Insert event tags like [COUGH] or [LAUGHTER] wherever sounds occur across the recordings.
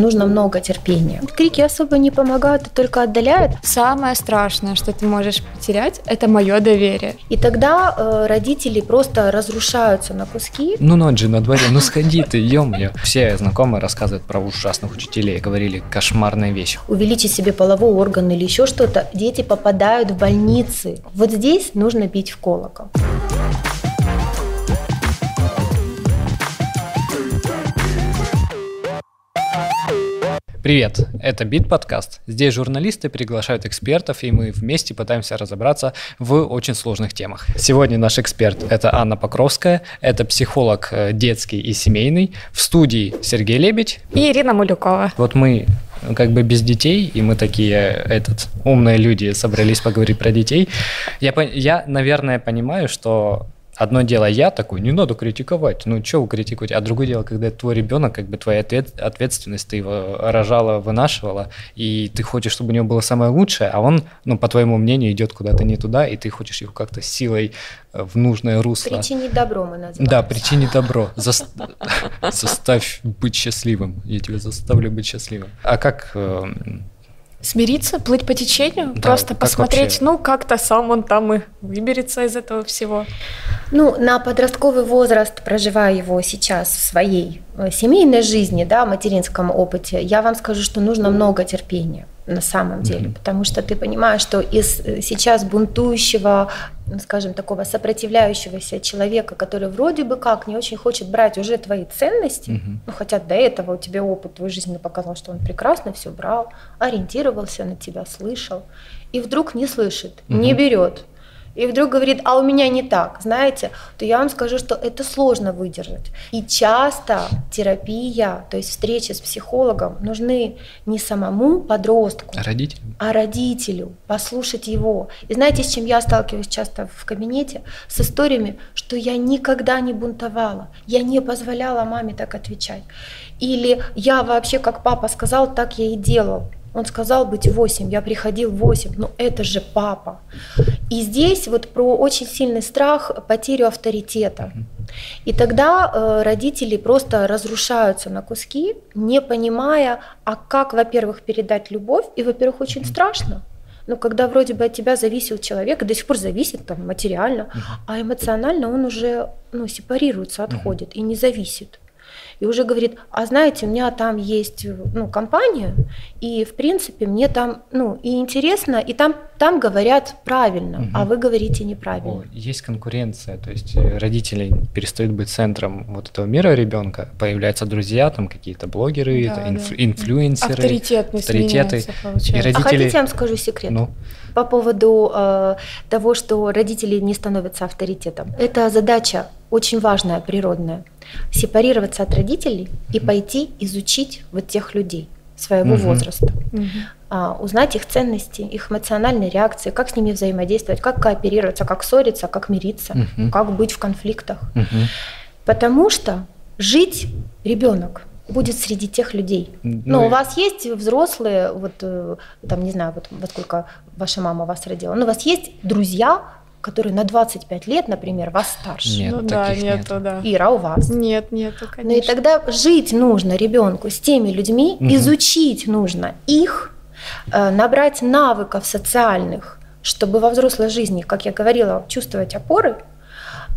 Нужно много терпения. Крики особо не помогают, а только отдаляют. Самое страшное, что ты можешь потерять, это мое доверие. И тогда э, родители просто разрушаются на куски. Ну ночь же на дворе, ну сходи ты, ё-моё. Все знакомые рассказывают про ужасных учителей, говорили кошмарные вещи. Увеличить себе половой орган или еще что-то, дети попадают в больницы. Вот здесь нужно бить в колокол. Привет, это Бит подкаст. Здесь журналисты приглашают экспертов, и мы вместе пытаемся разобраться в очень сложных темах. Сегодня наш эксперт – это Анна Покровская, это психолог э, детский и семейный. В студии Сергей Лебедь и Ирина Мулюкова. Вот мы как бы без детей, и мы такие, этот, умные люди собрались поговорить про детей. Я, я наверное, понимаю, что одно дело я такой, не надо критиковать, ну что вы критикуете, а другое дело, когда это твой ребенок, как бы твоя ответ, ответственность, ты его рожала, вынашивала, и ты хочешь, чтобы у него было самое лучшее, а он, ну, по твоему мнению, идет куда-то не туда, и ты хочешь его как-то силой э, в нужное русло. Причини добро мы называем. Да, причини добро. [LAUGHS] Заставь быть счастливым. Я тебя заставлю быть счастливым. А как э, Смириться, плыть по течению, да, просто посмотреть, вообще? ну, как-то сам он там и выберется из этого всего. Ну, на подростковый возраст, проживая его сейчас в своей э, семейной жизни, да, материнском опыте, я вам скажу, что нужно много терпения на самом деле, mm-hmm. потому что ты понимаешь, что из э, сейчас бунтующего, ну, скажем, такого сопротивляющегося человека, который вроде бы как не очень хочет брать уже твои ценности, mm-hmm. ну хотя до этого у тебя опыт твоей жизни показал, что он прекрасно все брал, ориентировался на тебя, слышал, и вдруг не слышит, mm-hmm. не берет, и вдруг говорит, а у меня не так, знаете, то я вам скажу, что это сложно выдержать. И часто терапия, то есть встречи с психологом нужны не самому подростку, а родителю, а родителю, послушать его. И знаете, с чем я сталкиваюсь часто в кабинете? С историями, что я никогда не бунтовала, я не позволяла маме так отвечать. Или я вообще, как папа сказал, так я и делал. Он сказал быть 8, я приходил 8, но это же папа. И здесь вот про очень сильный страх, потерю авторитета. И тогда э, родители просто разрушаются на куски, не понимая, а как, во-первых, передать любовь, и, во-первых, очень страшно. Ну, когда вроде бы от тебя зависел человек, и до сих пор зависит там материально, а эмоционально он уже ну, сепарируется, отходит и не зависит и уже говорит, а знаете, у меня там есть ну, компания, и в принципе мне там ну, и интересно, и там, там говорят правильно, угу. а вы говорите неправильно. О, есть конкуренция, то есть э, родители перестают быть центром вот этого мира ребенка, появляются друзья, там какие-то блогеры, да, инф, да. инфлюенсеры, авторитеты. И родители... А хотите, я вам скажу секрет? Ну? По поводу э, того, что родители не становятся авторитетом. Это задача очень важная, природная сепарироваться от родителей и пойти изучить вот тех людей своего угу. возраста, угу. а, узнать их ценности, их эмоциональные реакции, как с ними взаимодействовать, как кооперироваться, как ссориться, как мириться, угу. как быть в конфликтах. Угу. Потому что жить ребенок будет среди тех людей. Ну, Но и... у вас есть взрослые, вот э, там не знаю, вот во сколько ваша мама вас родила, но у вас есть друзья, которые на 25 лет, например, вас старше. Нет, ну, да, нету, нету, да. Ира, у вас? Нет, нету, конечно. Ну и тогда жить нужно ребенку с теми людьми, угу. изучить нужно их, э, набрать навыков социальных, чтобы во взрослой жизни, как я говорила, чувствовать опоры,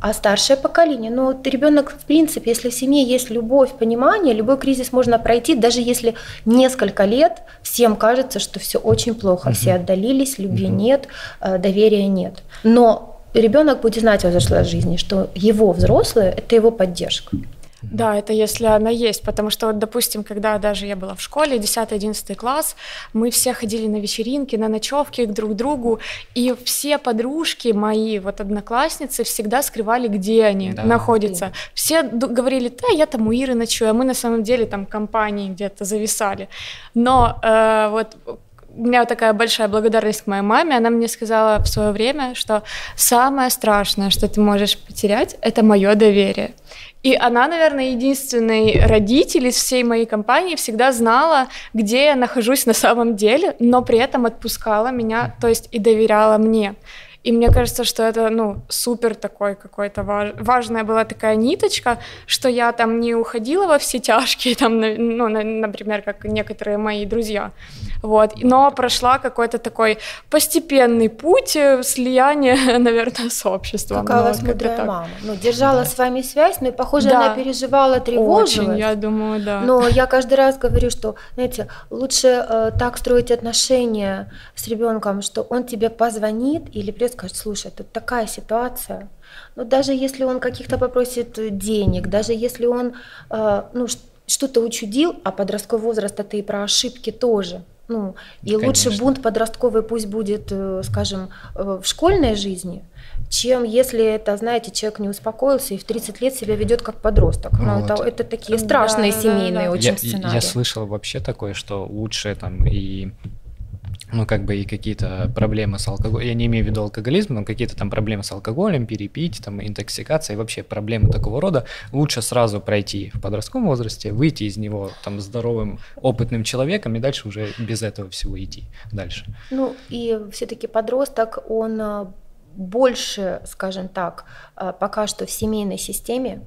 а старшее поколение, ну вот ребенок, в принципе, если в семье есть любовь, понимание, любой кризис можно пройти, даже если несколько лет всем кажется, что все очень плохо, угу. все отдалились, любви угу. нет, э, доверия нет. Но ребенок будет знать во взрослой жизни, что его взрослые – это его поддержка. Да, это если она есть, потому что вот, допустим, когда даже я была в школе, 10-11 класс, мы все ходили на вечеринки, на ночевки друг к другу, и все подружки мои, вот одноклассницы, всегда скрывали, где они да. находятся. Все говорили, да, я там у Иры ночую, а мы на самом деле там компании где-то зависали. Но э, вот у меня такая большая благодарность к моей маме. Она мне сказала в свое время, что самое страшное, что ты можешь потерять, это мое доверие. И она, наверное, единственный родитель из всей моей компании всегда знала, где я нахожусь на самом деле, но при этом отпускала меня, то есть и доверяла мне. И мне кажется, что это, ну, супер такой какой-то важ... важная была такая ниточка, что я там не уходила во все тяжкие, [LAUGHS] там, ну, например, как некоторые мои друзья, вот, но прошла какой-то такой постепенный путь э, слияния, [LAUGHS] наверное, с обществом. Какая у вас мудрая мама. Ну, держала да. с вами связь, но и, похоже, да. она переживала, тревожилась. Очень, я думаю, да. Но я каждый раз говорю, что, знаете, лучше э, так строить отношения с ребенком, что он тебе позвонит или придет скажет, слушай, тут такая ситуация, но даже если он каких-то попросит денег, даже если он э, ну, что-то учудил, а подростковый возраст это и про ошибки тоже. Ну, и Конечно. лучше бунт подростковый пусть будет, э, скажем, э, в школьной жизни, чем если это, знаете, человек не успокоился и в 30 лет себя ведет как подросток. Ну, вот. это, это такие страшные да, семейные да, да. очень я, сценарии. Я слышал вообще такое, что лучше там и ну, как бы и какие-то проблемы с алкоголем, я не имею в виду алкоголизм, но какие-то там проблемы с алкоголем, перепить, там, интоксикация и вообще проблемы такого рода, лучше сразу пройти в подростковом возрасте, выйти из него там здоровым, опытным человеком и дальше уже без этого всего идти дальше. Ну, и все-таки подросток, он э, больше, скажем так, э, пока что в семейной системе,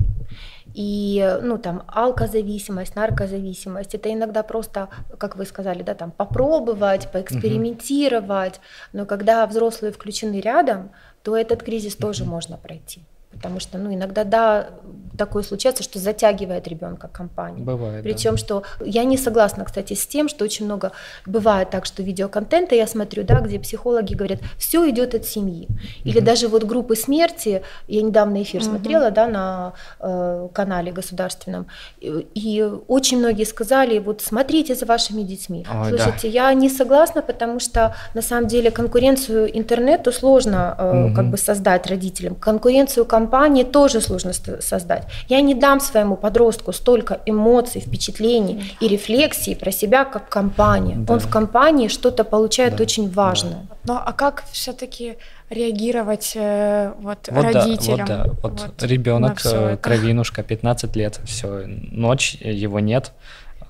и, ну, там, алкозависимость, наркозависимость, это иногда просто, как вы сказали, да, там, попробовать, поэкспериментировать, но когда взрослые включены рядом, то этот кризис тоже можно пройти. Потому что, ну, иногда, да, такое случается, что затягивает ребенка компания. Бывает. Причем, да. что я не согласна, кстати, с тем, что очень много бывает так, что видеоконтента я смотрю, да, где психологи говорят, все идет от семьи. Или mm-hmm. даже вот группы смерти, я недавно эфир mm-hmm. смотрела, да, на э, канале государственном, и, и очень многие сказали, вот смотрите за вашими детьми. Ой, Слушайте, да. я не согласна, потому что на самом деле конкуренцию интернету сложно э, mm-hmm. как бы создать родителям, конкуренцию компании тоже сложно создать. Я не дам своему подростку столько эмоций, впечатлений и рефлексий про себя как компания. Да. Он в компании что-то получает да. очень важное. Да. Ну а как все-таки реагировать э, вот, вот родителям? Да, вот, да. вот, вот ребенок, э, кровинушка, 15 лет, все, ночь, его нет.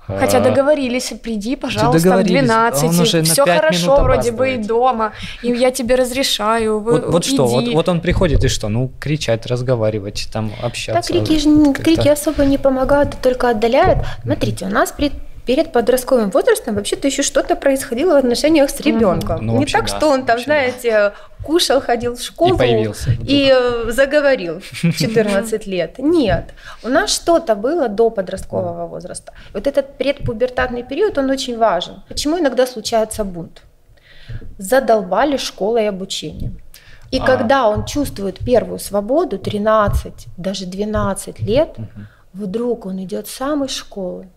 Хотя а, договорились, приди, пожалуйста, в 12, все хорошо вроде бы и дома, и я тебе разрешаю, вы, Вот, вот что, вот, вот он приходит и что, ну, кричать, разговаривать, там, общаться. Да, крики, же, крики особо не помогают, а только отдаляют. Смотрите, у нас при перед подростковым возрастом вообще-то еще что-то происходило в отношениях с ребенком. Ну, не вообще, так, да, что он там, знаете, да. кушал, ходил в школу и, появился, и э, заговорил в [LAUGHS] 14 лет. Нет, у нас что-то было до подросткового возраста. Вот этот предпубертатный период, он очень важен. Почему иногда случается бунт? Задолбали школа и обучение. И а. когда он чувствует первую свободу, 13, даже 12 лет, угу. вдруг он идет сам из школы,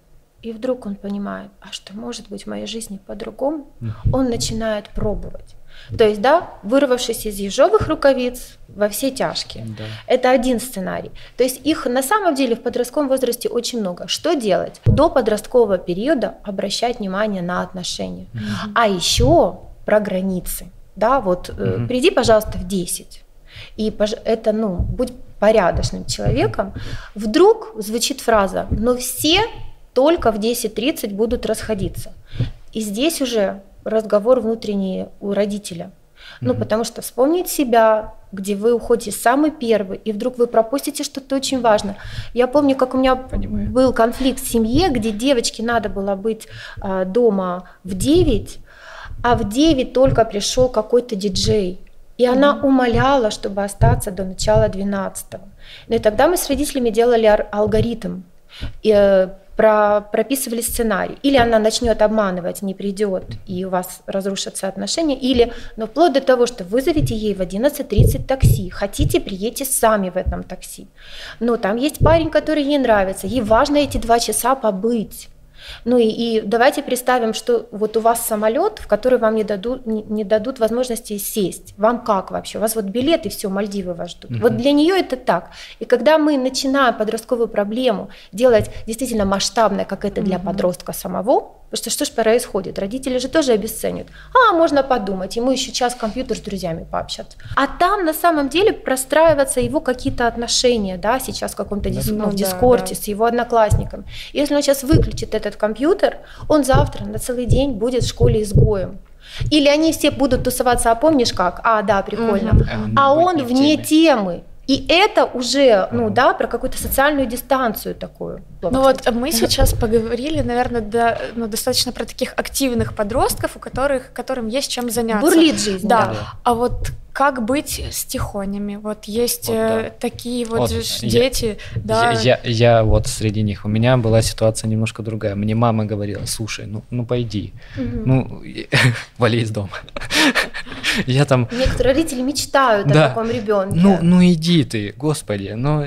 и вдруг он понимает, а что может быть в моей жизни по-другому, он начинает пробовать. То есть, да, вырвавшись из ежовых рукавиц во все тяжкие. Да. Это один сценарий. То есть их на самом деле в подростковом возрасте очень много. Что делать? До подросткового периода обращать внимание на отношения. Угу. А еще про границы. Да, вот угу. приди, пожалуйста, в 10. И это, ну, будь порядочным человеком. Вдруг звучит фраза, но все только в 10.30 будут расходиться. И здесь уже разговор внутренний у родителя. Ну, mm-hmm. потому что вспомнить себя, где вы уходите самый первый, и вдруг вы пропустите что-то очень важное. Я помню, как у меня Понимаю. был конфликт в семье, где девочке надо было быть а, дома в 9, а в 9 только пришел какой-то диджей. И mm-hmm. она умоляла, чтобы остаться до начала 12. Ну и тогда мы с родителями делали алгоритм. И, э, про, прописывали сценарий. Или она начнет обманывать, не придет, и у вас разрушатся отношения, или, но вплоть до того, что вызовите ей в 11.30 такси, хотите, приедьте сами в этом такси. Но там есть парень, который ей нравится, ей важно эти два часа побыть. Ну и, и давайте представим, что вот у вас самолет, в который вам не дадут, не, не дадут возможности сесть. Вам как вообще? У вас вот билет и все, Мальдивы вас ждут. Угу. Вот для нее это так. И когда мы начинаем подростковую проблему делать действительно масштабной, как это для угу. подростка самого, Потому что что ж происходит? Родители же тоже обесценят. А, можно подумать, ему еще час компьютер с друзьями пообщаться. А там на самом деле простраиваться его какие-то отношения, да, сейчас в каком-то дис- ну, Ну в да, дискорде да. с его одноклассниками. Если он сейчас выключит этот компьютер, он завтра на целый день будет в школе изгоем. Или они все будут тусоваться, а помнишь как? А, да, прикольно. Э, А быть он не в вне теме. темы. И это уже, ну да, про какую-то социальную дистанцию такую. Ну вот мы сейчас поговорили, наверное, до- ну, достаточно про таких активных подростков, у которых, которым есть чем заняться. бурлит жизнь. Да. Да. А вот как быть с тихонями? Вот есть Вот э, да. такие вот, Вот же ж я- дети, да. Я, я, я вот среди них. У меня была ситуация немножко другая. Мне мама говорила, слушай, ну, ну пойди, Мгм. ну [LAUGHS] вали из дома. [LAUGHS] Я там, Некоторые родители мечтают Да. о таком ребенке. ну, ну иди ты, господи, ну,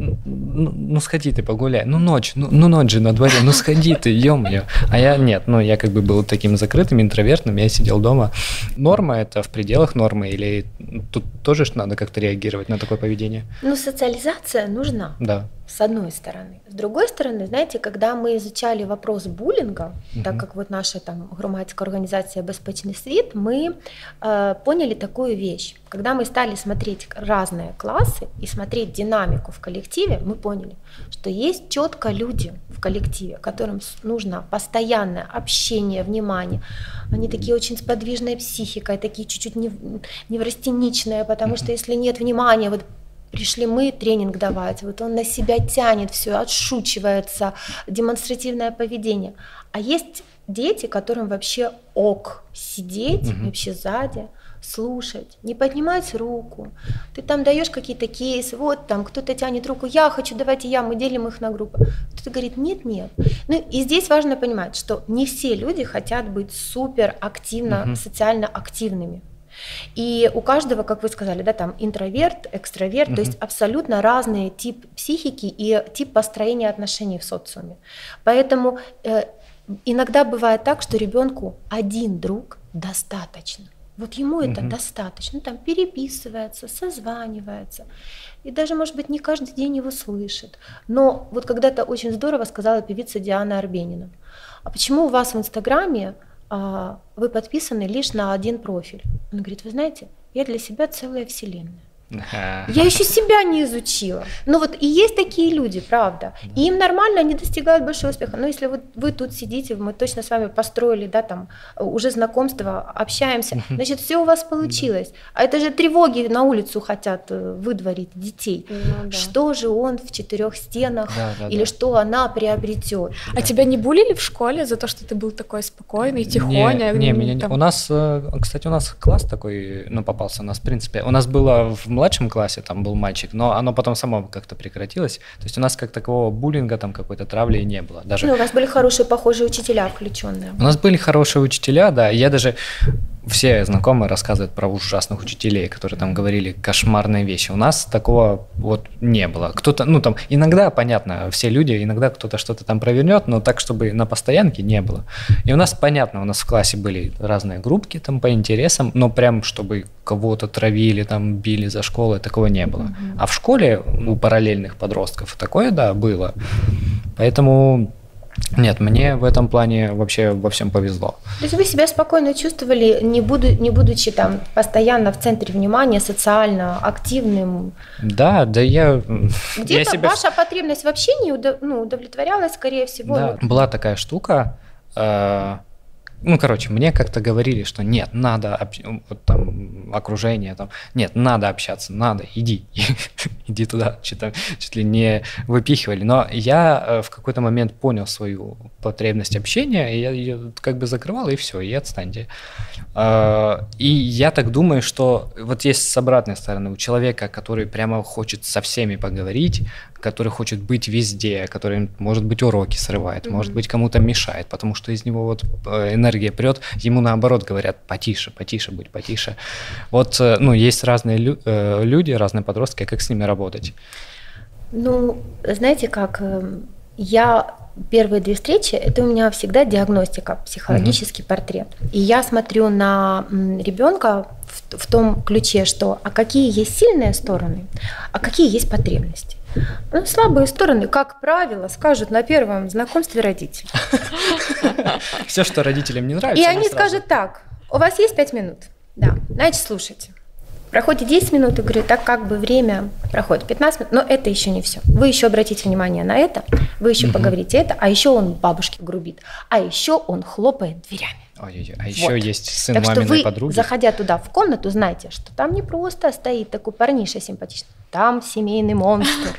ну, ну сходи ты погуляй, ну ночь, ну, ну ночь же на дворе, ну сходи ты, ё-моё. А я нет, ну я как бы был таким закрытым, интровертным, я сидел дома. Норма это в пределах нормы или тут тоже надо как-то реагировать на такое поведение? Ну, социализация нужна, Да. С одной стороны. С другой стороны, знаете, когда мы изучали вопрос буллинга, так Мгм. как вот наша там громадская организация «Безпечный світ», мы э, поняли такую вещь. Когда мы стали смотреть разные классы и смотреть динамику в коллективе, мы поняли, что есть четко люди в коллективе, которым нужно постоянное общение, внимание. Они такие очень с подвижной психикой, такие чуть-чуть нев- неврастеничные, потому что если нет внимания, вот пришли мы тренинг давать, вот он на себя тянет все, отшучивается, демонстративное поведение. А есть дети, которым вообще ок сидеть Мгм. вообще сзади, слушать, не поднимать руку. Ты там даешь какие-то кейсы, вот там кто-то тянет руку, я хочу, давайте я, мы делим их на группы. Кто-то говорит, нет, нет. Ну и здесь важно понимать, что не все люди хотят быть супер активно, Мгм. социально активными. И у каждого, как вы сказали, да, там интроверт, экстраверт, то Мгм. есть абсолютно разный тип психики и тип построения отношений в социуме. Поэтому э, иногда бывает так, что ребенку один друг достаточно. Вот ему это достаточно, там переписывается, созванивается. И даже, может быть, не каждый день его слышит. Но вот когда-то очень здорово сказала певица Диана Арбенина. А почему у вас в Инстаграме вы подписаны лишь на один профиль? Он говорит, вы знаете, я для себя целая вселенная. Я еще себя не изучила. Ну вот и есть такие люди, правда. И им нормально, они достигают большого успеха. Но если вот вы тут сидите, мы точно с вами построили, да, там уже знакомство, общаемся, значит, все у вас получилось. А это же тревоги на улицу хотят э, выдворить детей. Ну да. Что же он в четырех стенах Да, да, или да. что она приобретет? А тебя не булили в школе за то, что ты был такой спокойный, тихоня? Не, не, меня не- у нас, э, кстати, у нас класс такой, ну, попался у нас, в принципе. У нас было в младшем классе, там был мальчик, но оно потом само как-то прекратилось. То есть у нас как такового буллинга, там какой-то травли не было. Даже Ну, у вас были хорошие, похожие учителя включенные. У нас были хорошие учителя, да. Я даже все знакомые рассказывают про ужасных учителей, которые там говорили кошмарные вещи. У нас такого вот не было. Кто-то, ну там, иногда, понятно, все люди, иногда кто-то что-то там провернет, но так, чтобы на постоянке не было. И у нас, понятно, у нас в классе были разные группки там по интересам, но прям, чтобы кого-то травили, там, били за школой, такого не было. А в школе у параллельных подростков такое, да, было. Поэтому нет, мне в этом плане вообще во всем повезло. То есть вы себя спокойно чувствовали, не, буду, не будучи там постоянно в центре внимания, социально активным. Да, да я... я Где-то себя... ваша потребность в общении удов- ну, удовлетворялась, скорее всего. Да, была такая штука. э, ну, короче, мне как-то говорили, что нет, надо общ- вот там окружение, там, нет, надо общаться, надо, иди, [LAUGHS] иди туда, что-то чуть ли не выпихивали. Но я э, в какой-то момент понял свою потребность общения, и я ее как бы закрывал, и все, и отстаньте. Э, И я так думаю, что вот есть с обратной стороны у человека, который прямо хочет со всеми поговорить, который хочет быть везде, который, может быть, уроки срывает, Мгм. может быть, кому-то мешает, потому что из него вот э, энергия прет, ему наоборот говорят, потише, потише будь, потише. Вот, э, ну, есть разные лю- э, люди, разные подростки, как с ними работать? Ну, знаете как, эм, я первые две встречи, это у меня всегда диагностика, психологический портрет. И я смотрю на ребенка в, в том ключе, что а какие есть сильные стороны, а какие есть потребности. Ну, слабые стороны, как правило, скажут на первом знакомстве родители. [LAUGHS] Все, что родителям не нравится. И они скажут так, у вас есть пять минут? Да, значит, слушайте. Проходит 10 минут, и говорю, так как бы время проходит 15 минут, но это еще не все. Вы еще обратите внимание на это, вы еще угу. поговорите это, а еще он бабушке грубит, а еще он хлопает дверями. Ой, а еще вот. есть сын так маминой что вы, подруги. заходя туда в комнату, знаете, что там не просто стоит такой парниша симпатичный, там семейный монстр.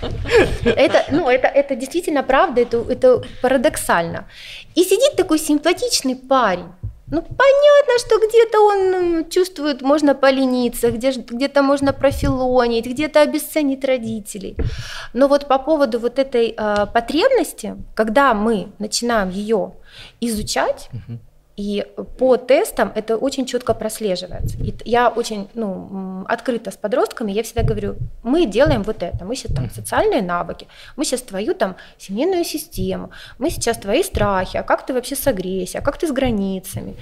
Это, ну, это, это действительно правда, это, это парадоксально. И сидит такой симпатичный парень, ну, понятно, что где-то он чувствует, можно полениться, где, где-то можно профилонить, где-то обесценить родителей. Но вот по поводу вот этой э, потребности, когда мы начинаем ее изучать, угу и по тестам это очень четко прослеживается. И я очень ну, открыта с подростками, я всегда говорю, мы делаем вот это, мы сейчас там социальные навыки, мы сейчас твою там семейную систему, мы сейчас твои страхи, а как ты вообще с агрессией, а как ты с границами.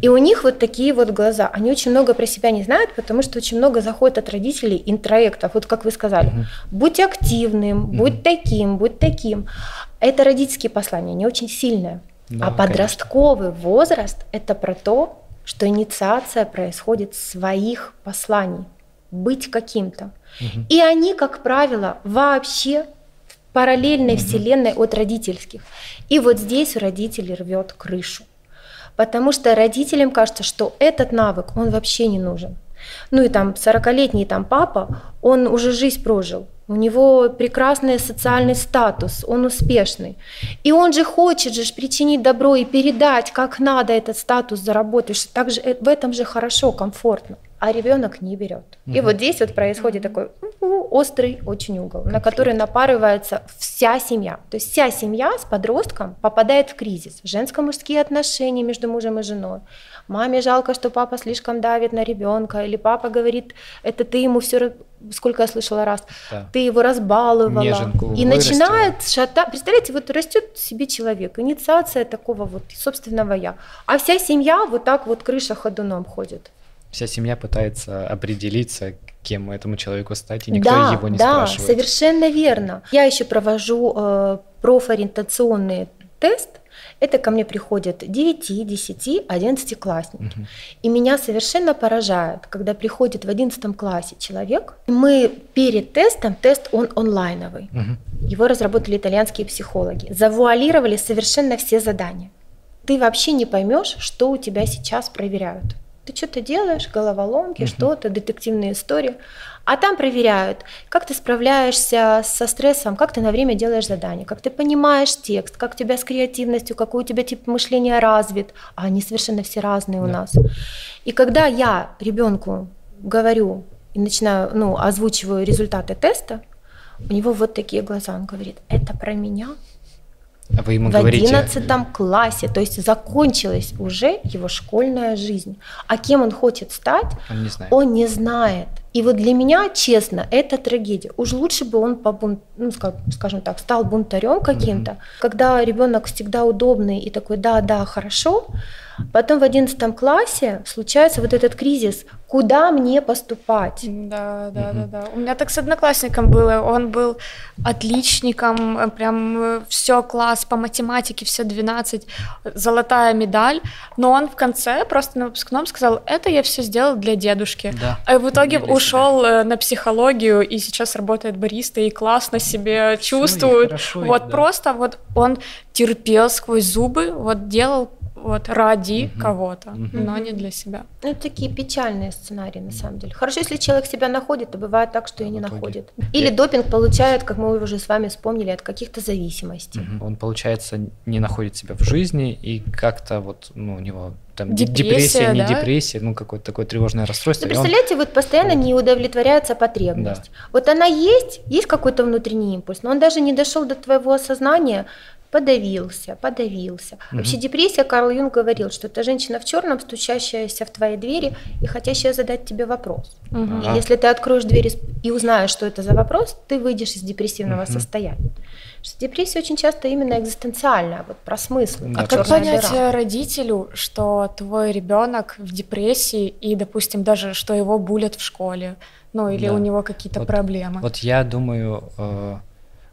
И у них вот такие вот глаза. Они очень много про себя не знают, потому что очень много заходит от родителей интроектов, вот как вы сказали, будь активным, будь таким, будь таким. Это родительские послания, они очень сильные. Да, а подростковый конечно. возраст – это про то, что инициация происходит своих посланий, быть каким-то. Угу. И они, как правило, вообще в параллельной угу. вселенной от родительских. И вот здесь у родителей рвет крышу. Потому что родителям кажется, что этот навык, он вообще не нужен. Ну и там 40-летний там папа, он уже жизнь прожил, у него прекрасный социальный статус, он успешный. И он же хочет же причинить добро и передать, как надо этот статус заработать, что так же, э, в этом же хорошо, комфортно. А ребенок не берет. Угу. И вот здесь вот происходит такой острый очень угол, Конфликт. на который напарывается вся семья. То есть вся семья с подростком попадает в кризис. Женско-мужские отношения между мужем и женой. Маме жалко, что папа слишком давит на ребенка, или папа говорит, это ты ему все сколько я слышала раз, да. ты его разбаловала. Неженку и вырастила. начинает шатать. Представляете, вот растет себе человек, инициация такого вот собственного я. А вся семья вот так вот крыша ходуном ходит. Вся семья пытается определиться, кем этому человеку стать, и никто да, его не да, спрашивает. Да, совершенно верно. Я еще провожу э, профориентационный тест, это ко мне приходят 9, 10, 11 классники. Угу. И меня совершенно поражает, когда приходит в 11 классе человек, мы перед тестом, тест он онлайновый, угу. его разработали итальянские психологи, завуалировали совершенно все задания. Ты вообще не поймешь, что у тебя сейчас проверяют. Ты что-то делаешь, головоломки, угу. что-то, детективные истории. А там проверяют, как ты справляешься со стрессом, как ты на время делаешь задание, как ты понимаешь текст, как у тебя с креативностью, какой у тебя тип мышления развит. А они совершенно все разные да. у нас. И когда я ребенку говорю и начинаю, ну, озвучиваю результаты теста, у него вот такие глаза. Он говорит, это про меня, а вы ему в одиннадцатом классе, то есть закончилась уже его школьная жизнь. А кем он хочет стать, он не знает. Он не знает. И вот для меня, честно, это трагедия. Уж лучше бы он, побун... ну, скажем так, стал бунтарем каким-то, mm-hmm. когда ребенок всегда удобный и такой, да, да, хорошо, Потом в одиннадцатом классе случается вот этот кризис, куда мне поступать? Да, да, да, да. У меня так с одноклассником было, он был отличником, прям э, все класс по математике, все 12, золотая медаль, но он в конце просто на выпускном сказал, это я все сделал для дедушки. Да. А в итоге ушел. Э, на психологию и сейчас работает бариста и классно себе чувствует. Хорошо, вот да. просто вот он терпел сквозь зубы, вот делал вот ради угу. кого-то, угу. но не для себя. Ну, это такие печальные сценарии, на самом деле. Хорошо, если человек себя находит, то бывает так, что и не находит. Или допинг получает, как мы уже с вами вспомнили, от каких-то зависимостей. Угу. Он, получается, не находит себя в жизни, и как-то вот ну, у него там депрессия, депрессия не да? депрессия, ну какое-то такое тревожное расстройство. Ну, представляете, он... вот постоянно не удовлетворяется потребность. Да. Вот она есть, есть какой-то внутренний импульс, но он даже не дошел до твоего осознания, подавился, подавился. Угу. Вообще депрессия, Карл Юнг говорил, что это женщина в черном, стучащаяся в твои двери и хотящая задать тебе вопрос. Угу. И если ты откроешь дверь и узнаешь, что это за вопрос, ты выйдешь из депрессивного угу. состояния. Что депрессия очень часто именно экзистенциальная, вот про смысл. Да, а как понять дыра. родителю, что твой ребенок в депрессии и, допустим, даже что его булят в школе, ну или да. у него какие-то вот, проблемы? Вот я думаю, э,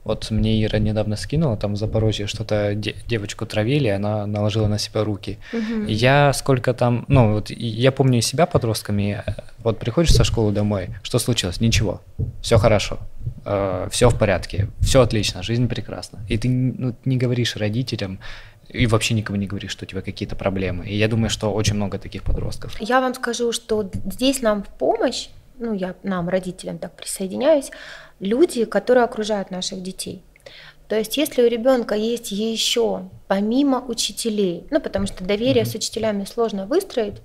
Вот мне Ира недавно скинула, там в Запорожье что-то де- девочку травили, она наложила на себя руки. Мгм. Я сколько там, ну вот я помню себя подростками, э, вот приходишь со школы домой, что случилось? Ничего, все хорошо, все в порядке, все отлично, жизнь прекрасна. И ты ну, не говоришь родителям и вообще никому не говоришь, что у тебя какие-то проблемы. И я думаю, что очень много таких подростков. Я вам скажу, что здесь нам в помощь, ну я нам, родителям, так присоединяюсь, люди, которые окружают наших детей. То есть, если у ребенка есть еще помимо учителей, ну потому что доверие Мгм. с учителями сложно выстроить,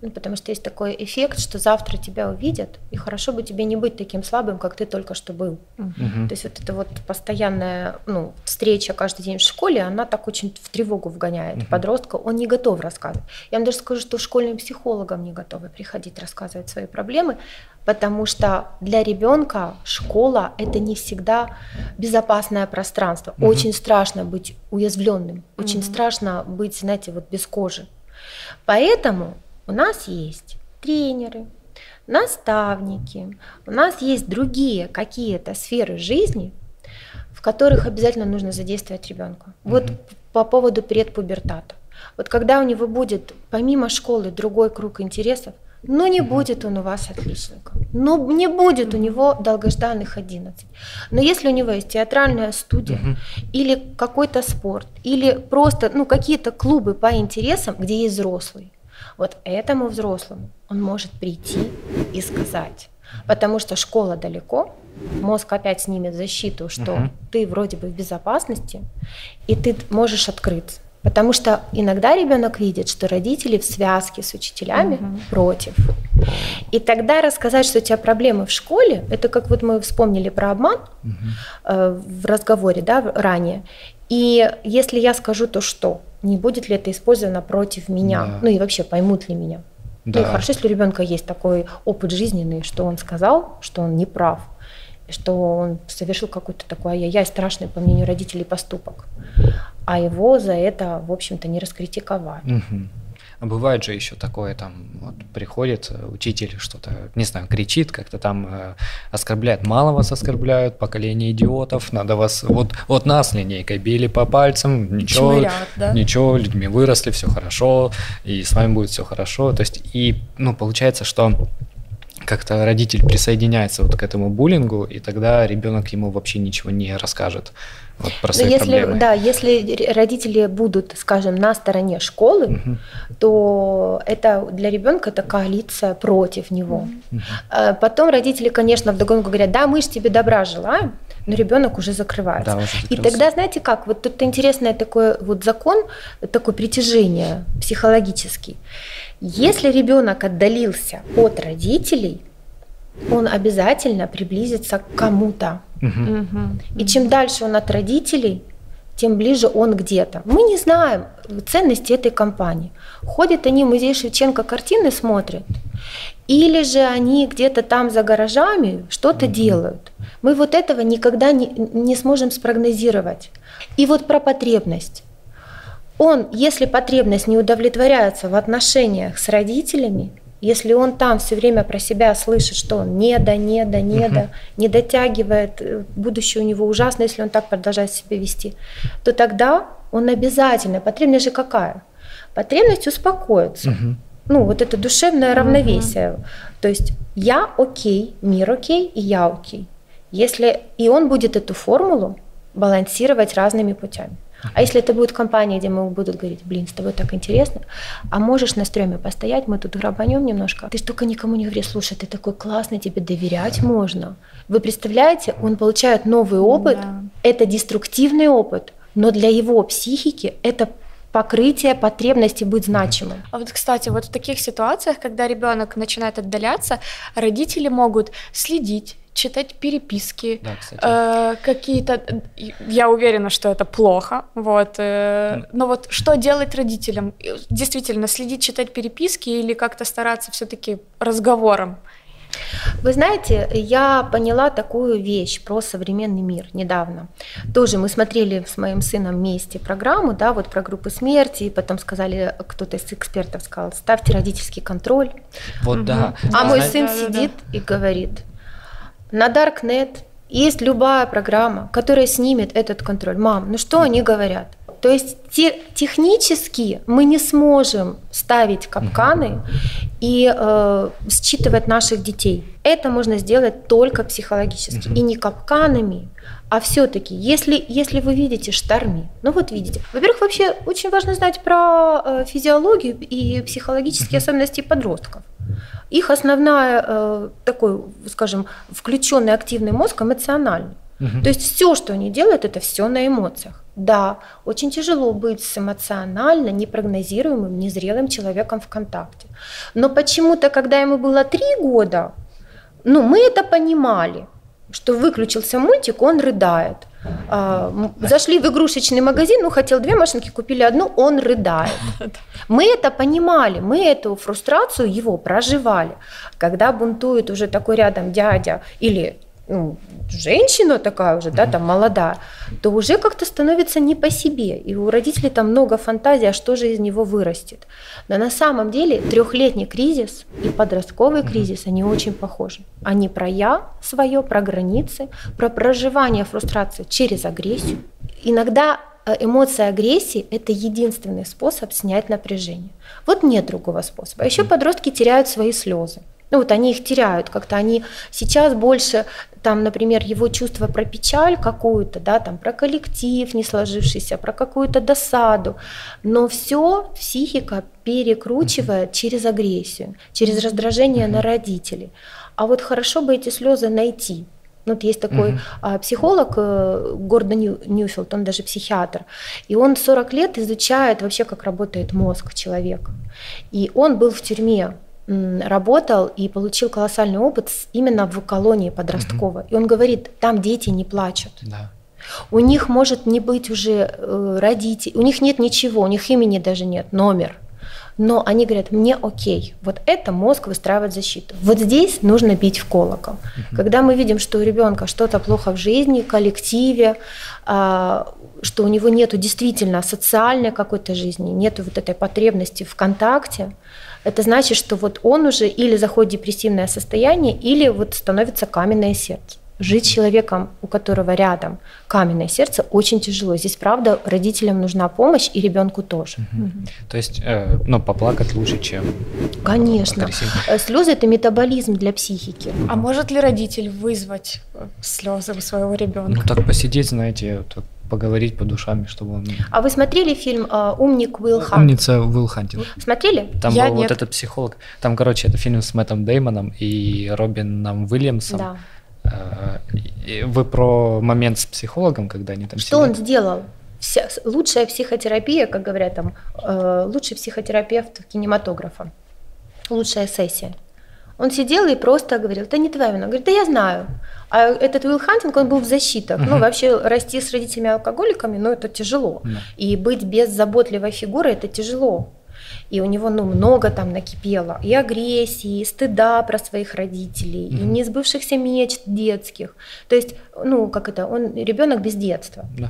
ну, потому что есть такой эффект, что завтра тебя увидят, и хорошо бы тебе не быть таким слабым, как ты только что был. Мгм. То есть вот эта вот постоянная ну, встреча каждый день в школе, она так очень в тревогу вгоняет Мгм. подростка, он не готов рассказывать. Я вам даже скажу, что школьным психологам не готовы приходить рассказывать свои проблемы, потому что для ребенка школа это не всегда безопасное пространство. Мгм. Очень страшно быть уязвленным, очень Мгм. страшно быть, знаете, вот без кожи. Поэтому у нас есть тренеры, наставники, у нас есть другие какие-то сферы жизни, в которых обязательно нужно задействовать ребенка. Вот Мгм. по поводу предпубертата. Вот когда у него будет помимо школы другой круг интересов, но не Мгм. будет он у вас отличником, но не будет у него долгожданных 11. Но если у него есть театральная студия, Мгм. или какой-то спорт, или просто ну, какие-то клубы по интересам, где есть взрослый. Вот этому взрослому он может прийти и сказать. Потому что школа далеко, мозг опять снимет защиту, что Мгм. ты вроде бы в безопасности, и ты можешь открыться. Потому что иногда ребенок видит, что родители в связке с учителями Мгм. против. И тогда рассказать, что у тебя проблемы в школе, это как вот мы вспомнили про обман, Мгм. э, в разговоре да, ранее. И если я скажу, то что? Не будет ли это использовано против меня? Да. Ну и вообще поймут ли меня? Ну и Да. хорошо, если у ребенка есть такой опыт жизненный, что он сказал, что он не прав, что он совершил какой-то такой ай-яй-яй страшный, по мнению родителей, поступок. А его за это, в общем-то, не раскритиковать. Мгм. А бывает же еще такое, там, вот приходит э, учитель, что-то, не знаю, кричит, как-то там э, оскорбляет. Мало вас оскорбляют, поколение идиотов, надо вас, вот, вот нас линейкой били по пальцам, ничего, Чмырят, да? ничего, людьми выросли, все хорошо, и с вами будет все хорошо. То есть, и, ну, получается, что как-то родитель присоединяется вот к этому буллингу, и тогда ребенок ему вообще ничего не расскажет вот, про Но свои если, проблемы. да, если родители будут, скажем, на стороне школы, Мгм. то это для ребенка это коалиция против него. А Потом родители, конечно, вдогонку говорят, да, мы же тебе добра желаем, но ребенок уже закрывается. Да, уже И тогда, знаете как, вот тут интересный такой вот закон, такое притяжение психологический. Если ребенок отдалился от родителей, он обязательно приблизится к кому-то. И чем дальше он от родителей, тем ближе он где-то. Мы не знаем ценности этой компании. Ходят они в музей Шевченко картины смотрят, или же они где-то там за гаражами что-то делают. Мы вот этого никогда не, не сможем спрогнозировать. И вот про потребность. Он, если потребность не удовлетворяется в отношениях с родителями, если он там все время про себя слышит, что он не да, не да, не да, не дотягивает, э, будущее у него ужасно, если он так продолжает себя вести, то тогда он обязательно, потребность же какая? Потребность успокоиться. Ну, вот это душевное равновесие. То есть я окей, мир окей, и я окей. Если и он будет эту формулу балансировать разными путями. А если это будет компания, где ему будут говорить, блин, с тобой так интересно, а можешь на стреме постоять, мы тут грабанем немножко. Ты ж только никому не говори, слушай, ты такой классный, тебе доверять можно. Вы представляете, он получает новый опыт, Да. это деструктивный опыт, но для его психики это покрытие потребности быть значимым. А вот, кстати, вот в таких ситуациях, когда ребенок начинает отдаляться, родители могут следить, читать переписки, Да, кстати. э, какие-то. Я уверена, что это плохо, вот. э, но вот что делать родителям? Действительно, следить, читать переписки или как-то стараться все-таки разговором? Вы знаете, я поняла такую вещь про современный мир недавно. Тоже мы смотрели с моим сыном вместе программу, да, вот про группы смерти, и потом сказали, кто-то из экспертов сказал, ставьте родительский контроль. Вот Мгм. да. А Да, мой да, сын да, да, сидит и говорит, на Darknet есть любая программа, которая снимет этот контроль. Мам, ну что они говорят? То есть те, технически мы не сможем ставить капканы и э, считывать наших детей. Это можно сделать только психологически. И не капканами, а все-таки, если, если вы видите шторми, ну вот видите. Во-первых, вообще очень важно знать про э, физиологию и психологические особенности подростков. Их основная э, такой, скажем, включенный активный мозг эмоциональный. Угу. То есть все, что они делают, это все на эмоциях. Да, очень тяжело быть с эмоционально непрогнозируемым, незрелым человеком в контакте. Но почему-то, когда ему было три года, ну, мы это понимали, что выключился мультик, он рыдает. А, зашли в игрушечный магазин, ну, хотел две машинки, купили одну, он рыдает. [LAUGHS] Мы это понимали, мы эту фрустрацию его проживали. Когда бунтует уже такой рядом дядя или ну, женщина такая уже, да, там молодая, то уже как-то становится не по себе. И у родителей там много фантазий, а что же из него вырастет. Но на самом деле трехлетний кризис и подростковый кризис, они очень похожи. Они про я свое, про границы, про проживание фрустрации через агрессию. Иногда э, эмоция агрессии – это единственный способ снять напряжение. Вот нет другого способа. Еще подростки теряют свои слезы. Ну вот они их теряют, как-то они сейчас больше, там, например, его чувство про печаль какую-то, да, там, про коллектив не сложившийся, про какую-то досаду, но все психика перекручивает через агрессию, через раздражение на родителей. А вот хорошо бы эти слезы найти, ну, вот есть такой а, психолог э, Гордон Нью, Ньюфилд, он даже психиатр, и он 40 лет изучает вообще, как работает мозг человека. И он был в тюрьме работал и получил колоссальный опыт именно в колонии подростковой. Угу. И он говорит, там дети не плачут. Да. У них может не быть уже э, родителей, у них нет ничего, у них имени даже нет, номер. Но они говорят, мне окей, вот это мозг выстраивает защиту. Вот здесь нужно бить в колокол. Угу. Когда мы видим, что у ребенка что-то плохо в жизни, коллективе, а, что у него нет действительно социальной какой-то жизни, нет вот этой потребности в контакте, это значит, что вот он уже или заходит в депрессивное состояние, или вот становится каменное сердце. Жить с человеком, у которого рядом каменное сердце, очень тяжело. Здесь, правда, родителям нужна помощь и ребенку тоже. Угу. Угу. То есть, э, ну, поплакать лучше, чем Конечно. Э, слезы это метаболизм для психики. А может ли родитель вызвать э, слезы у своего ребенка? Ну, так посидеть, знаете, так поговорить по душам, чтобы он... А вы смотрели фильм э, «Умник Уилл Хант»? «Умница Уилл Хантинг». Смотрели? Там Я был нет. вот этот психолог. Там, короче, это фильм с Мэттом Деймоном и Робином Уильямсом. Да. Э, вы про момент с психологом, когда они там Что сидят? он сделал? Вся, лучшая психотерапия, как говорят там, э, лучший психотерапевт кинематографа. Лучшая сессия. Он сидел и просто говорил, это не твоя вина. Говорит, да я знаю. А этот Уилл Хантинг, он был в защитах. Uh-huh. Ну, вообще, расти с родителями-алкоголиками, ну, это тяжело. Uh-huh. И быть без заботливой фигуры, это тяжело. И у него, ну, много там накипело. И агрессии, и стыда про своих родителей, uh-huh. и несбывшихся мечт детских. То есть, ну, как это, он ребенок без детства. Uh-huh.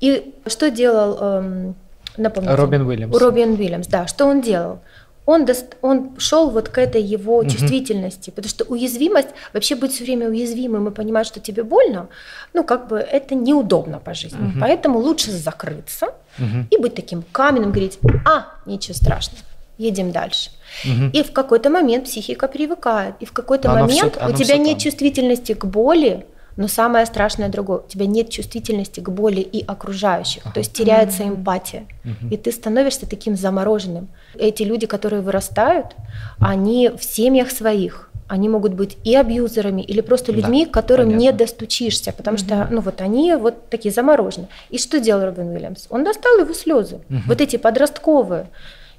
И что делал... Эм, напомните. Робин Уильямс. Робин Уильямс, да. Что он делал? Он, дост, он шел вот к этой его угу. чувствительности, потому что уязвимость, вообще быть все время уязвимым и понимать, что тебе больно, ну как бы это неудобно по жизни. Угу. Поэтому лучше закрыться угу. и быть таким каменным, говорить, а, ничего страшного, едем дальше. Угу. И в какой-то момент психика привыкает, и в какой-то момент все, у тебя нет там. чувствительности к боли, но самое страшное другое, у тебя нет чувствительности к боли и окружающих, ага. то есть теряется эмпатия, угу. и ты становишься таким замороженным. Эти люди, которые вырастают, они в семьях своих, они могут быть и абьюзерами, или просто людьми, да, к которым понятно. не достучишься, потому угу. что, ну вот они вот такие замороженные. И что делал Робин Уильямс? Он достал его слезы, угу. вот эти подростковые.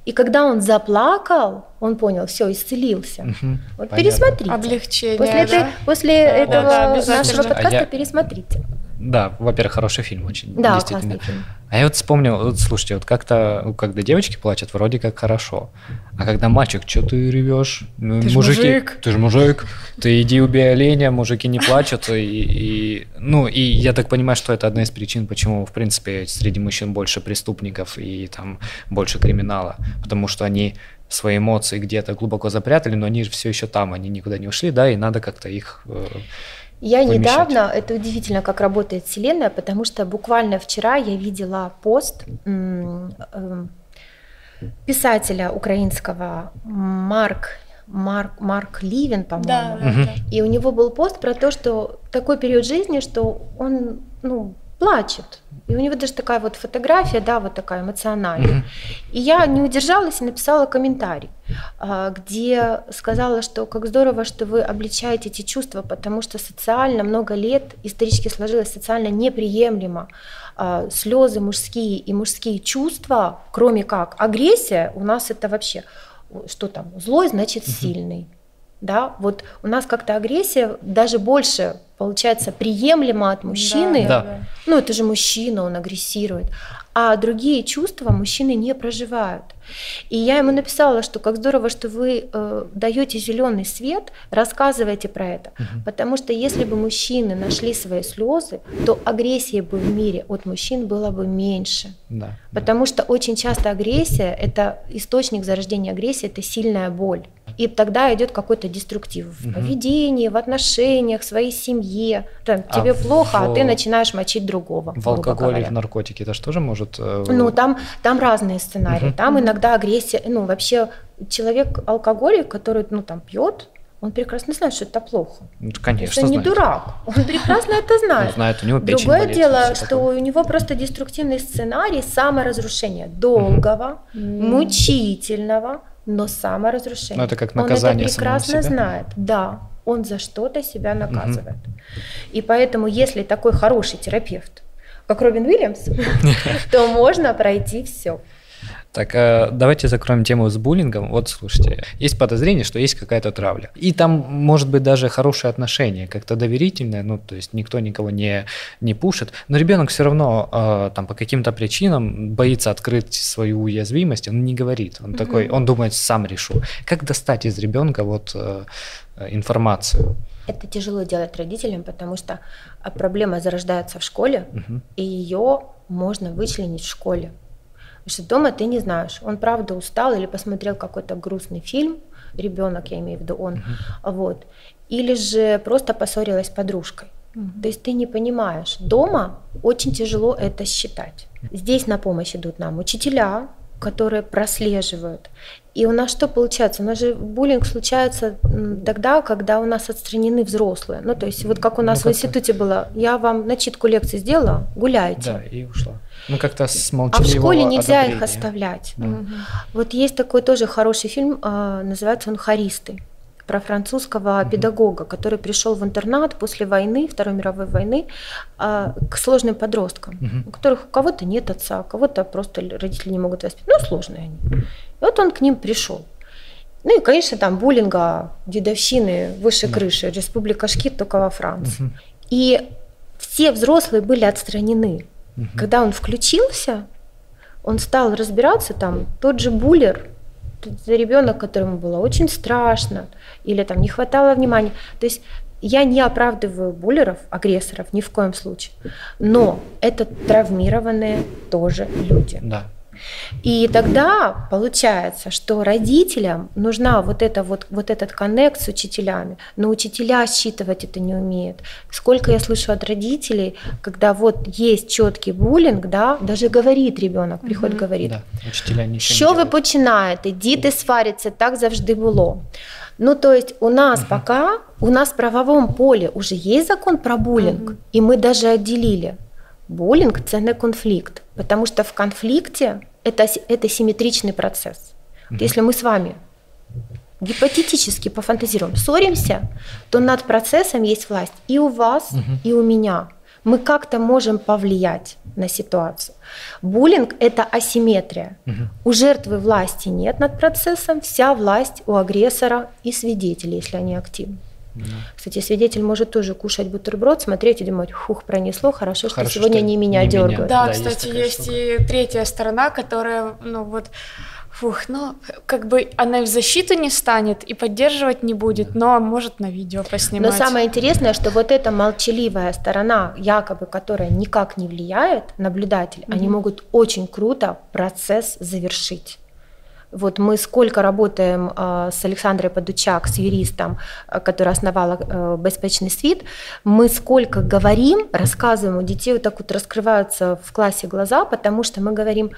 И когда он заплакал, он понял, все, исцелился. Угу, вот понятно. пересмотрите. Облегчение. После, да? этой, после да, этого да, нашего подкаста а я... пересмотрите. Да, во-первых, хороший фильм очень. Да, классный фильм. А я вот вспомнил, вот слушайте, вот как-то, ну, когда девочки плачут, вроде как хорошо. А когда мальчик, что ты ревешь? Ну, ты мужики, мужик. Ты же мужик. Ты иди убей оленя, мужики не плачут. И, и, ну, и я так понимаю, что это одна из причин, почему, в принципе, среди мужчин больше преступников и там больше криминала. Потому что они свои эмоции где-то глубоко запрятали, но они же все еще там, они никуда не ушли, да, и надо как-то их э, Я помещать. недавно, это удивительно, как работает Вселенная, потому что буквально вчера я видела пост эм, писателя украинского Марк Марк, Марк Ливен, по-моему. Да, да, да. И у него был пост про то, что такой период жизни, что он ну, плачет. И у него даже такая вот фотография, да, вот такая эмоциональная. Мгм. И я не удержалась и написала комментарий, а, где сказала, что как здорово, что вы обличаете эти чувства, потому что социально много лет исторически сложилось социально неприемлемо а, слезы мужские и мужские чувства, кроме как агрессия, у нас это вообще что там, злой значит сильный. Да, вот у нас как-то агрессия даже больше получается приемлема от мужчины, Да. ну, это же мужчина, он агрессирует. А другие чувства мужчины не проживают. И я ему написала, что как здорово, что вы э, даете зеленый свет, рассказываете про это. Потому что если бы мужчины нашли свои слезы, то агрессии бы в мире от мужчин было бы меньше. Да. Потому что очень часто агрессия, это источник зарождения агрессии, это сильная боль. И тогда идет какой-то деструктив в Мгм. поведении, в отношениях, в своей семье. Там, А тебе плохо, а в- ты начинаешь мочить другого. В алкоголе и говоря. в наркотике это же тоже может... э, Ну, там, там разные сценарии. Мгм. Там иногда агрессия, ну, вообще человек алкоголик, который, ну, там, пьет, он прекрасно знает, что это плохо. ну, конечно, есть он не знает. дурак, он прекрасно это Он знает. знает, у него печень Другое болит, дело, что такое. у него просто деструктивный сценарий саморазрушения долгого, мучительного, но саморазрушения. Ну, это как он наказание это самого прекрасно знает, да. Он за что-то себя наказывает. И поэтому, если такой хороший терапевт, как Робин Уильямс, [LAUGHS] [LAUGHS] то можно пройти все. Так, э, давайте закроем тему с буллингом. Вот, слушайте, есть подозрение, что есть какая-то травля. И там может быть даже хорошие отношения, как-то доверительное, ну, то есть никто никого не, не пушит. Но ребенок все равно э, там по каким-то причинам боится открыть свою уязвимость, он не говорит. Он такой, он думает, сам решу. Как достать из ребенка вот э, информацию? Это тяжело делать родителям, потому что а, проблема зарождается в школе, Мгм. и ее можно вычленить в школе. Потому что дома ты не знаешь, он правда устал или посмотрел какой-то грустный фильм, ребенок, я имею в виду он, вот, или же просто поссорилась с подружкой. То есть ты не понимаешь. Дома очень тяжело это считать. Здесь на помощь идут нам учителя, которые прослеживают. И у нас что получается? У нас же буллинг случается тогда, когда у нас отстранены взрослые. Ну, то есть вот как у нас Ну, в институте было, я вам начитку лекций сделала, гуляйте. Да, и ушла. Ну, как-то с А в школе нельзя их одобрения. оставлять. Да. Вот есть такой тоже хороший фильм, а, называется он «Харисты», про французского педагога, который пришел в интернат после войны, Второй мировой войны, а, к сложным подросткам, у которых у кого-то нет отца, у кого-то просто родители не могут воспитать. Ну, сложные они. И вот он к ним пришел. Ну и, конечно, там буллинга, дедовщины выше крыши, республика Шкит только во Франции. И все взрослые были отстранены. Когда он включился, он стал разбираться, там тот же буллер, ребенок, которому было очень страшно, или там не хватало внимания. То есть я не оправдываю буллеров, агрессоров ни в коем случае, но это травмированные тоже люди. Да. И тогда получается, что родителям нужна вот, эта вот, вот этот коннект с учителями, но учителя считывать это не умеют. Сколько я слышу от родителей, когда вот есть четкий буллинг, да, даже говорит ребенок, приходит, говорит, Да, учителя ничего що не ви делают. починаєте? Діти сваряться, так завжди було. Ну, то есть у нас пока, у нас в правовом поле уже есть закон про буллинг, и мы даже отделили. Буллинг – це не конфликт, потому что в конфликте это, это симметричный процесс. Вот Если мы с вами гипотетически пофантазируем, ссоримся, то над процессом есть власть и у вас, и у меня. Мы как-то можем повлиять на ситуацию. Буллинг – это асимметрия. У жертвы власти нет над процессом, вся власть у агрессора и свидетелей, если они активны. Кстати, свидетель может тоже кушать бутерброд, смотреть и думать, хух, пронесло, хорошо, что Хорошо, сегодня что не меня не меня. дергают. Да, Да, есть кстати, есть, штука. и третья сторона, которая, ну вот, фух, ну, как бы она и в защиту не станет, и поддерживать не будет, но может на видео поснимать. Но самое интересное, что вот эта молчаливая сторона, якобы которая никак не влияет, наблюдатель, они могут очень круто процесс завершить. Вот мы сколько работаем э, с Александрой Подучак, с юристом, э, которая основала э, «Беспечный свит», мы сколько говорим, рассказываем, у детей вот так вот раскрываются в классе глаза, потому что мы говорим,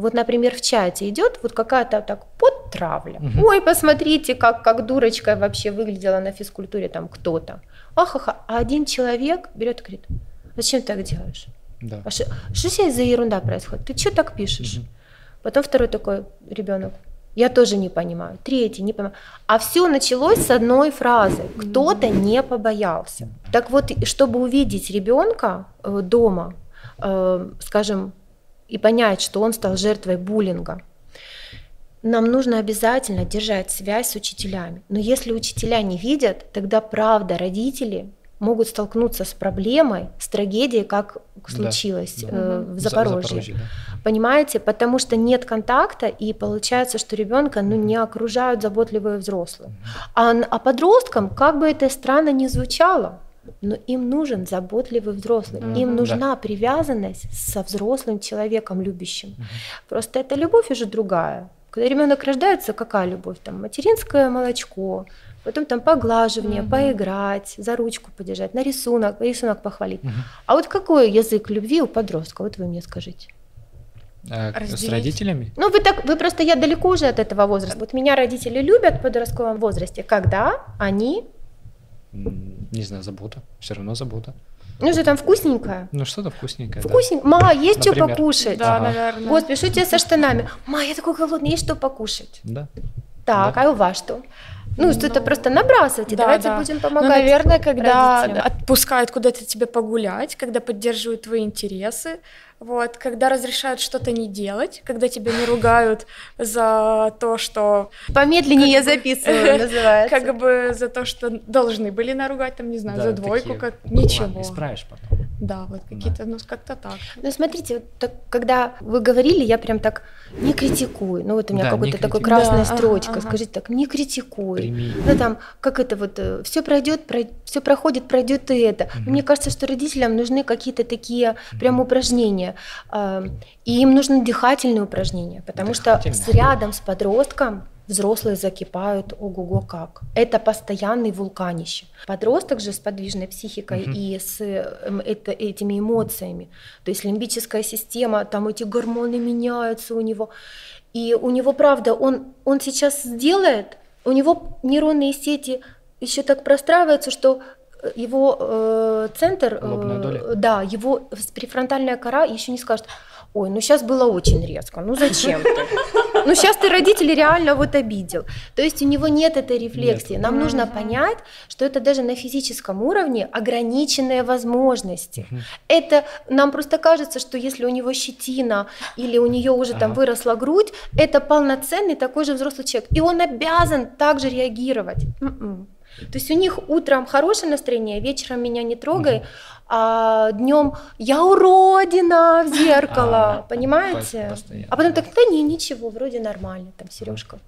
вот, например, в чате идет вот какая-то так подтравля. Угу. Ой, посмотрите, как, как дурочка вообще выглядела на физкультуре там кто-то. Ахаха. А один человек берет и говорит, зачем ты так делаешь? Да. А что, что здесь за ерунда происходит? Ты что так пишешь? Угу. Потом второй такой ребенок, я тоже не понимаю. Третий, не понимаю. А все началось с одной фразы. Кто-то не побоялся. Так вот, чтобы увидеть ребенка э, дома, э, скажем, и понять, что он стал жертвой буллинга, нам нужно обязательно держать связь с учителями. Но если учителя не видят, тогда правда родители могут столкнуться с проблемой, с трагедией, как случилось да, э, в Запорожье. Запорожье да. Понимаете? Потому что нет контакта, и получается, что ребенка ну, не окружают заботливые взрослые. А, а подросткам, как бы это странно ни звучало, но им нужен заботливый взрослый, mm-hmm. им нужна да. привязанность со взрослым человеком любящим. Mm-hmm. Просто эта любовь уже другая. Когда ребенок рождается, какая любовь? Там материнское молочко, потом там поглаживание, mm-hmm. поиграть, за ручку подержать, на рисунок, рисунок похвалить. Mm-hmm. А вот какой язык любви у подростка? Вот вы мне скажите. А, с родителями? Ну, вы так, вы просто, я далеко уже от этого возраста. Вот меня родители любят в подростковом возрасте, когда они... Не знаю, забота. Все равно забота. Ну, что там вкусненькое? Ну, что-то вкусненькое, Вкусненькое. Да. Ма, есть Например? что покушать? Да, ага. наверное. Господи, что тебе со штанами? Ма, я такой голодный, есть что покушать? Да. Так, да. а у вас что? Ну, ну что-то просто набрасывайте, да, давайте да. будем ну, помогать. Ну, наверное, когда родителям. отпускают куда-то тебя погулять, когда поддерживают твои интересы, вот, когда разрешают что-то не делать, когда тебя не ругают за то, что... Помедленнее как записываю, [LAUGHS] называется. Как бы за то, что должны были наругать, там, не знаю, да, за двойку, такие, как ничего. Ладно, исправишь потом. Да, вот какие-то, ну, как-то так. Ну, смотрите, вот так, когда вы говорили, я прям так не критикую. Ну, вот у меня да, какой-то такой красная да, строчка. Ага, Скажите так, не критикуй. Прими. Ну, там, как это вот, э, все пройдет, про... все проходит, пройдет и это. Угу. Мне кажется, что родителям нужны какие-то такие прям упражнения. И им нужны дыхательные упражнения, потому что с рядом с подростком взрослые закипают, ого-го как. Это постоянный вулканище. Подросток же с подвижной психикой угу. и с эм, это, этими эмоциями. То есть лимбическая система, там эти гормоны меняются у него. И у него, правда, он, он сейчас сделает, у него нейронные сети еще так простраиваются, что его э, центр, э, да, его префронтальная кора еще не скажет, ой, ну сейчас было очень резко, ну зачем ты? Ну сейчас ты родителей реально вот обидел. То есть у него нет этой рефлексии. Нет. Нам mm-hmm. нужно понять, что это даже на физическом уровне ограниченные возможности. Mm-hmm. Это нам просто кажется, что если у него щетина или у нее уже там выросла грудь, это полноценный такой же взрослый человек, и он обязан также реагировать. Mm-mm. То есть у них утром хорошее настроение, вечером меня не трогай, угу. А днем я уродина в [LAUGHS] зеркало, а, понимаете? Постоянно. А потом так, да не, ничего, вроде нормально, там Сережка.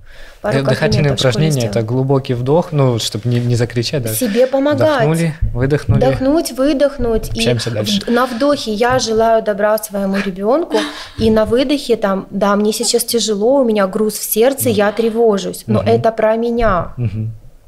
Дыхательные упражнения это глубокий вдох, ну, чтобы не, не закричать, да? Себе помогать. Вдохнули, выдохнули. Вдохнуть, выдохнуть. Общаемся и дальше. на вдохе я желаю добра своему ребенку, и на выдохе там, да, мне сейчас тяжело, у меня груз в сердце, я тревожусь, но это про меня.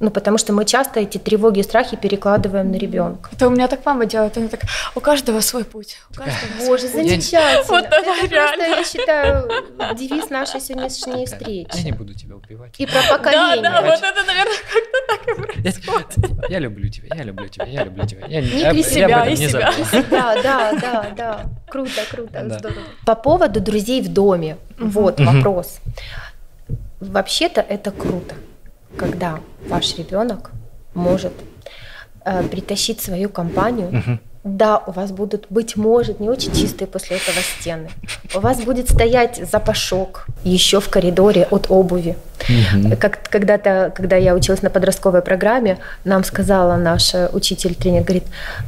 Ну, потому что мы часто эти тревоги и страхи перекладываем на ребенка. Это у меня так мама делает, она так, у каждого свой путь. У каждого Боже, свой замечательно. Вот это, это просто, я считаю, девиз нашей сегодняшней встречи. Я не буду тебя убивать. И про поколение. Да, да, вот это, наверное, как-то так и происходит. Я люблю тебя, я люблю тебя, я люблю тебя. Я, не я, себя, и себя. Да, да, да, да. Круто, круто, здорово. По поводу друзей в доме. Вот вопрос. Вообще-то это круто когда ваш ребенок может э, притащить свою компанию. Угу. Да, у вас будут, быть может, не очень чистые после этого стены. У вас будет стоять запашок еще в коридоре от обуви. Угу. Как, когда-то, когда я училась на подростковой программе, нам сказала наш учитель-тренер, говорит,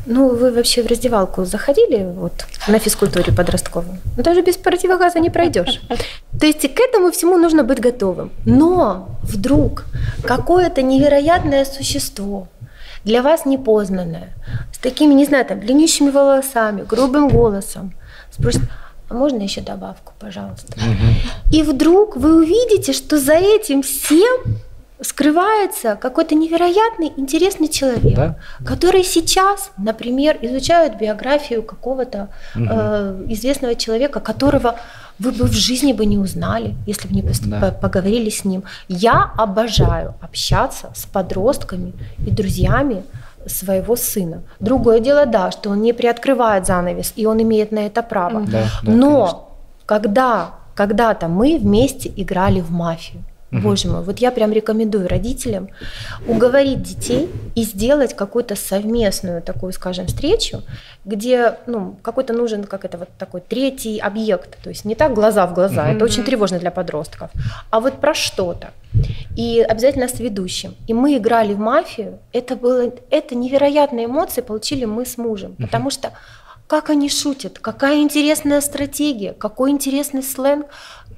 ну вы вообще в раздевалку заходили вот, на физкультуре подростковой? Ну даже без противогаза не пройдешь. То есть к этому всему нужно быть готовым. Но вдруг какое-то невероятное существо, для вас непознанное, с такими, не знаю, там, длиннющими волосами, грубым голосом, спросит, а можно еще добавку, пожалуйста. И вдруг вы увидите, что за этим всем скрывается какой-то невероятный интересный человек, Да. который сейчас, например, изучает биографию какого-то э, известного человека, которого вы бы в жизни бы не узнали, если бы не Да. по- поговорили с ним. Я обожаю общаться с подростками и друзьями своего сына. Другое дело, да, что он не приоткрывает занавес, и он имеет на это право. Да, да, конечно. Но когда когда-то мы вместе играли в мафию. Боже мой, вот я прям рекомендую родителям уговорить детей и сделать какую-то совместную такую, скажем, встречу, где, ну, какой-то нужен, как это вот такой третий объект, то есть не так глаза в глаза, это очень тревожно для подростков, а вот про что-то. И обязательно с ведущим. И мы играли в мафию, это было, это невероятные эмоции получили мы с мужем, потому что как они шутят, какая интересная стратегия, какой интересный сленг,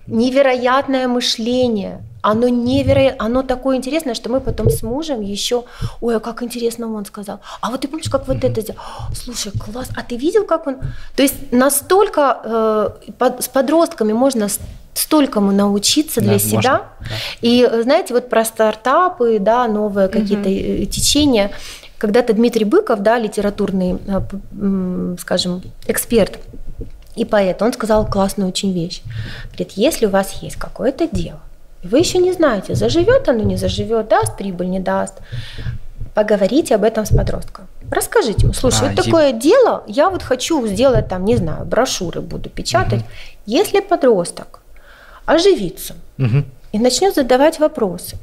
невероятное мышление. Оно невероятно, оно такое интересное, что мы потом с мужем еще, ой, а как интересно он сказал. А вот ты помнишь, как вот это сделал? Слушай, класс, а ты видел, как он? То есть настолько э, под- с подростками можно столькому научиться для Да, себя. можно, да. И э, знаете, вот про стартапы, да, новые какие-то э, течения. Когда-то Дмитрий Быков, да, литературный, э, скажем, эксперт и поэт, он сказал классную очень вещь. Говорит, если у вас есть какое-то дело, и вы еще не знаете, заживет оно, не заживет, даст прибыль, не даст, поговорите об этом с подростком. Расскажите ему, слушай, А, вот е- такое дело, я вот хочу сделать там, не знаю, брошюры буду печатать. Если подросток оживится, Мгм. и начнет задавать вопросы.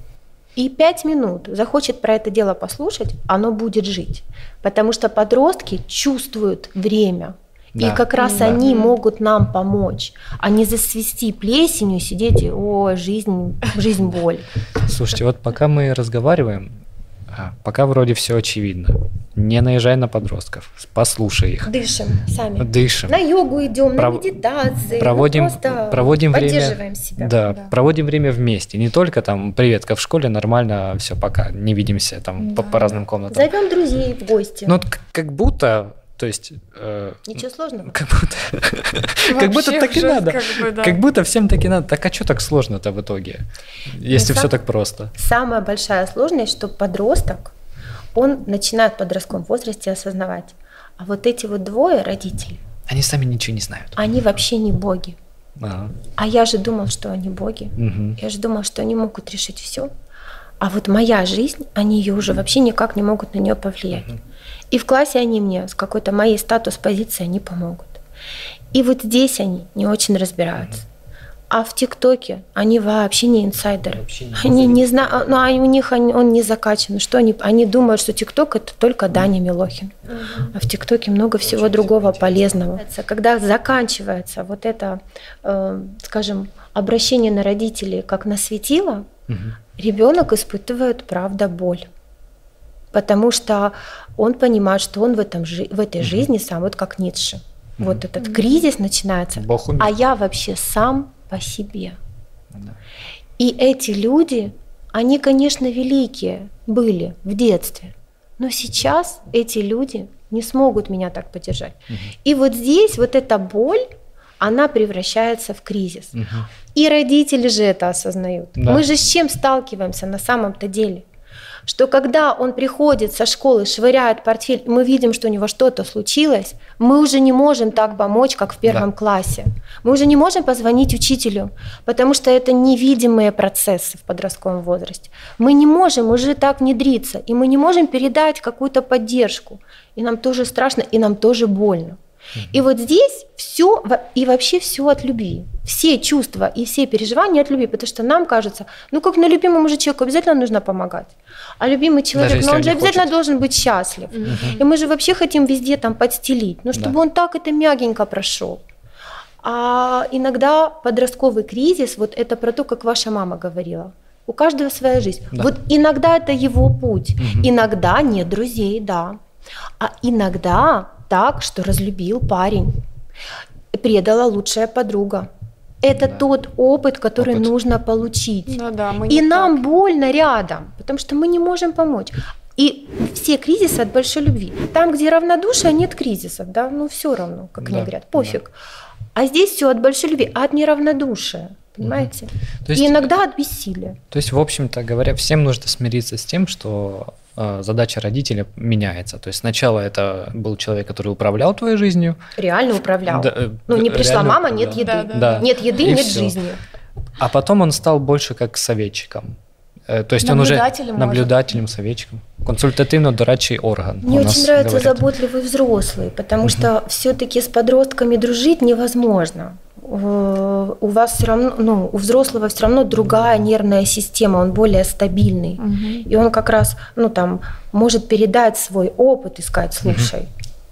И пять минут захочет про это дело послушать, оно будет жить. Потому что подростки чувствуют время. И как раз Да. они могут нам помочь, а не засвести плесенью, сидеть и, о, жизнь, жизнь боль. Слушайте, вот пока мы разговариваем, а, пока вроде все очевидно. Не наезжай на подростков, послушай их, Дышим сами. дышим. На йогу идем, Пров- на медитации. проводим, ну, просто проводим время, поддерживаем себя. да, Да. проводим время вместе. Не только там, привет, как в школе, нормально, все, пока, не видимся там по, Да. по разным комнатам. Зовем друзей в гости. Ну, как будто, то есть, э, Ничего сложного. как будто, [LAUGHS] как будто так и надо. как бы, да. Как будто всем так и надо. Так а что так сложно-то в итоге, если Ну, все сам- так просто? Самая большая сложность, что подросток, он начинает в подростковом возрасте осознавать, а вот эти вот двое родителей, Они сами ничего не знают. они вообще не боги. Ага. А я же думал, что они боги. Мгм. Я же думал, что они могут решить все. А вот моя жизнь, они ее уже вообще никак не могут на нее повлиять. И в классе они мне с какой-то моей статус-позиции не помогут. И вот здесь они не очень разбираются. А в ТикТоке они вообще не инсайдеры. Вообще не они не знают, ну а у них они- он не закачан. Что они? Они думают, что ТикТок это только Даня Милохин. А в ТикТоке много всего другого полезного. Когда заканчивается вот это, э, скажем, обращение на родителей как на светило, Мгм. ребенок испытывает, правда, боль. Потому что он понимает, что он в, этом, в этой жизни сам, вот как Ницше. Вот этот кризис начинается. Умер. А я вообще сам по себе. Да. И эти люди, они, конечно, великие были в детстве, но сейчас эти люди не смогут меня так поддержать. И вот здесь вот эта боль, она превращается в кризис. Мгм. И родители же это осознают. Да. Мы же с чем сталкиваемся на самом-то деле? Что когда он приходит со школы, швыряет портфель, мы видим, что у него что-то случилось, мы уже не можем так помочь, как в первом Да. классе. Мы уже не можем позвонить учителю, потому что это невидимые процессы в подростковом возрасте. Мы не можем уже так внедриться, и мы не можем передать какую-то поддержку. И нам тоже страшно, и нам тоже больно. И вот здесь все и вообще все от любви. Все чувства и все переживания от любви, потому что нам кажется, ну как на любимому же человеку обязательно нужно помогать. А любимый человек, если ну он он же обязательно хочет. должен быть счастлив. И мы же вообще хотим везде там подстелить, ну чтобы Да. он так это мягенько прошел. А иногда подростковый кризис, вот это про то, как ваша мама говорила. У каждого своя жизнь. Да. Вот иногда это его путь, Мгм. иногда нет друзей, да. А иногда так, что разлюбил парень, предала лучшая подруга. Это Да. тот опыт, который Опыт. нужно получить. Ну да, мы И нам так. больно рядом, потому что мы не можем помочь. И все кризисы от большой любви. Там, где равнодушие, нет кризисов, да, ну все равно, как они Да, говорят, да. А здесь все от большой любви, а от неравнодушия. Понимаете? То есть, И иногда от бессилия. то есть, в общем-то говоря, всем нужно смириться с тем, что э, задача родителя меняется. То есть сначала это был человек, который управлял твоей жизнью. Реально управлял. Да, э, ну, не пришла мама, нет управлял. еды. Да, да. Нет еды, И нет всё. жизни. А потом он стал больше как советчиком. Э, То есть он уже Наблюдателем, может. советчиком. Консультативно-дорадчий орган. Мне очень нравится говорят. заботливый взрослый, потому что все-таки с подростками дружить невозможно. Э, У вас все равно, ну, у взрослого все равно другая нервная система, он более стабильный. И он как раз, ну, там, может передать свой опыт и сказать, слушай,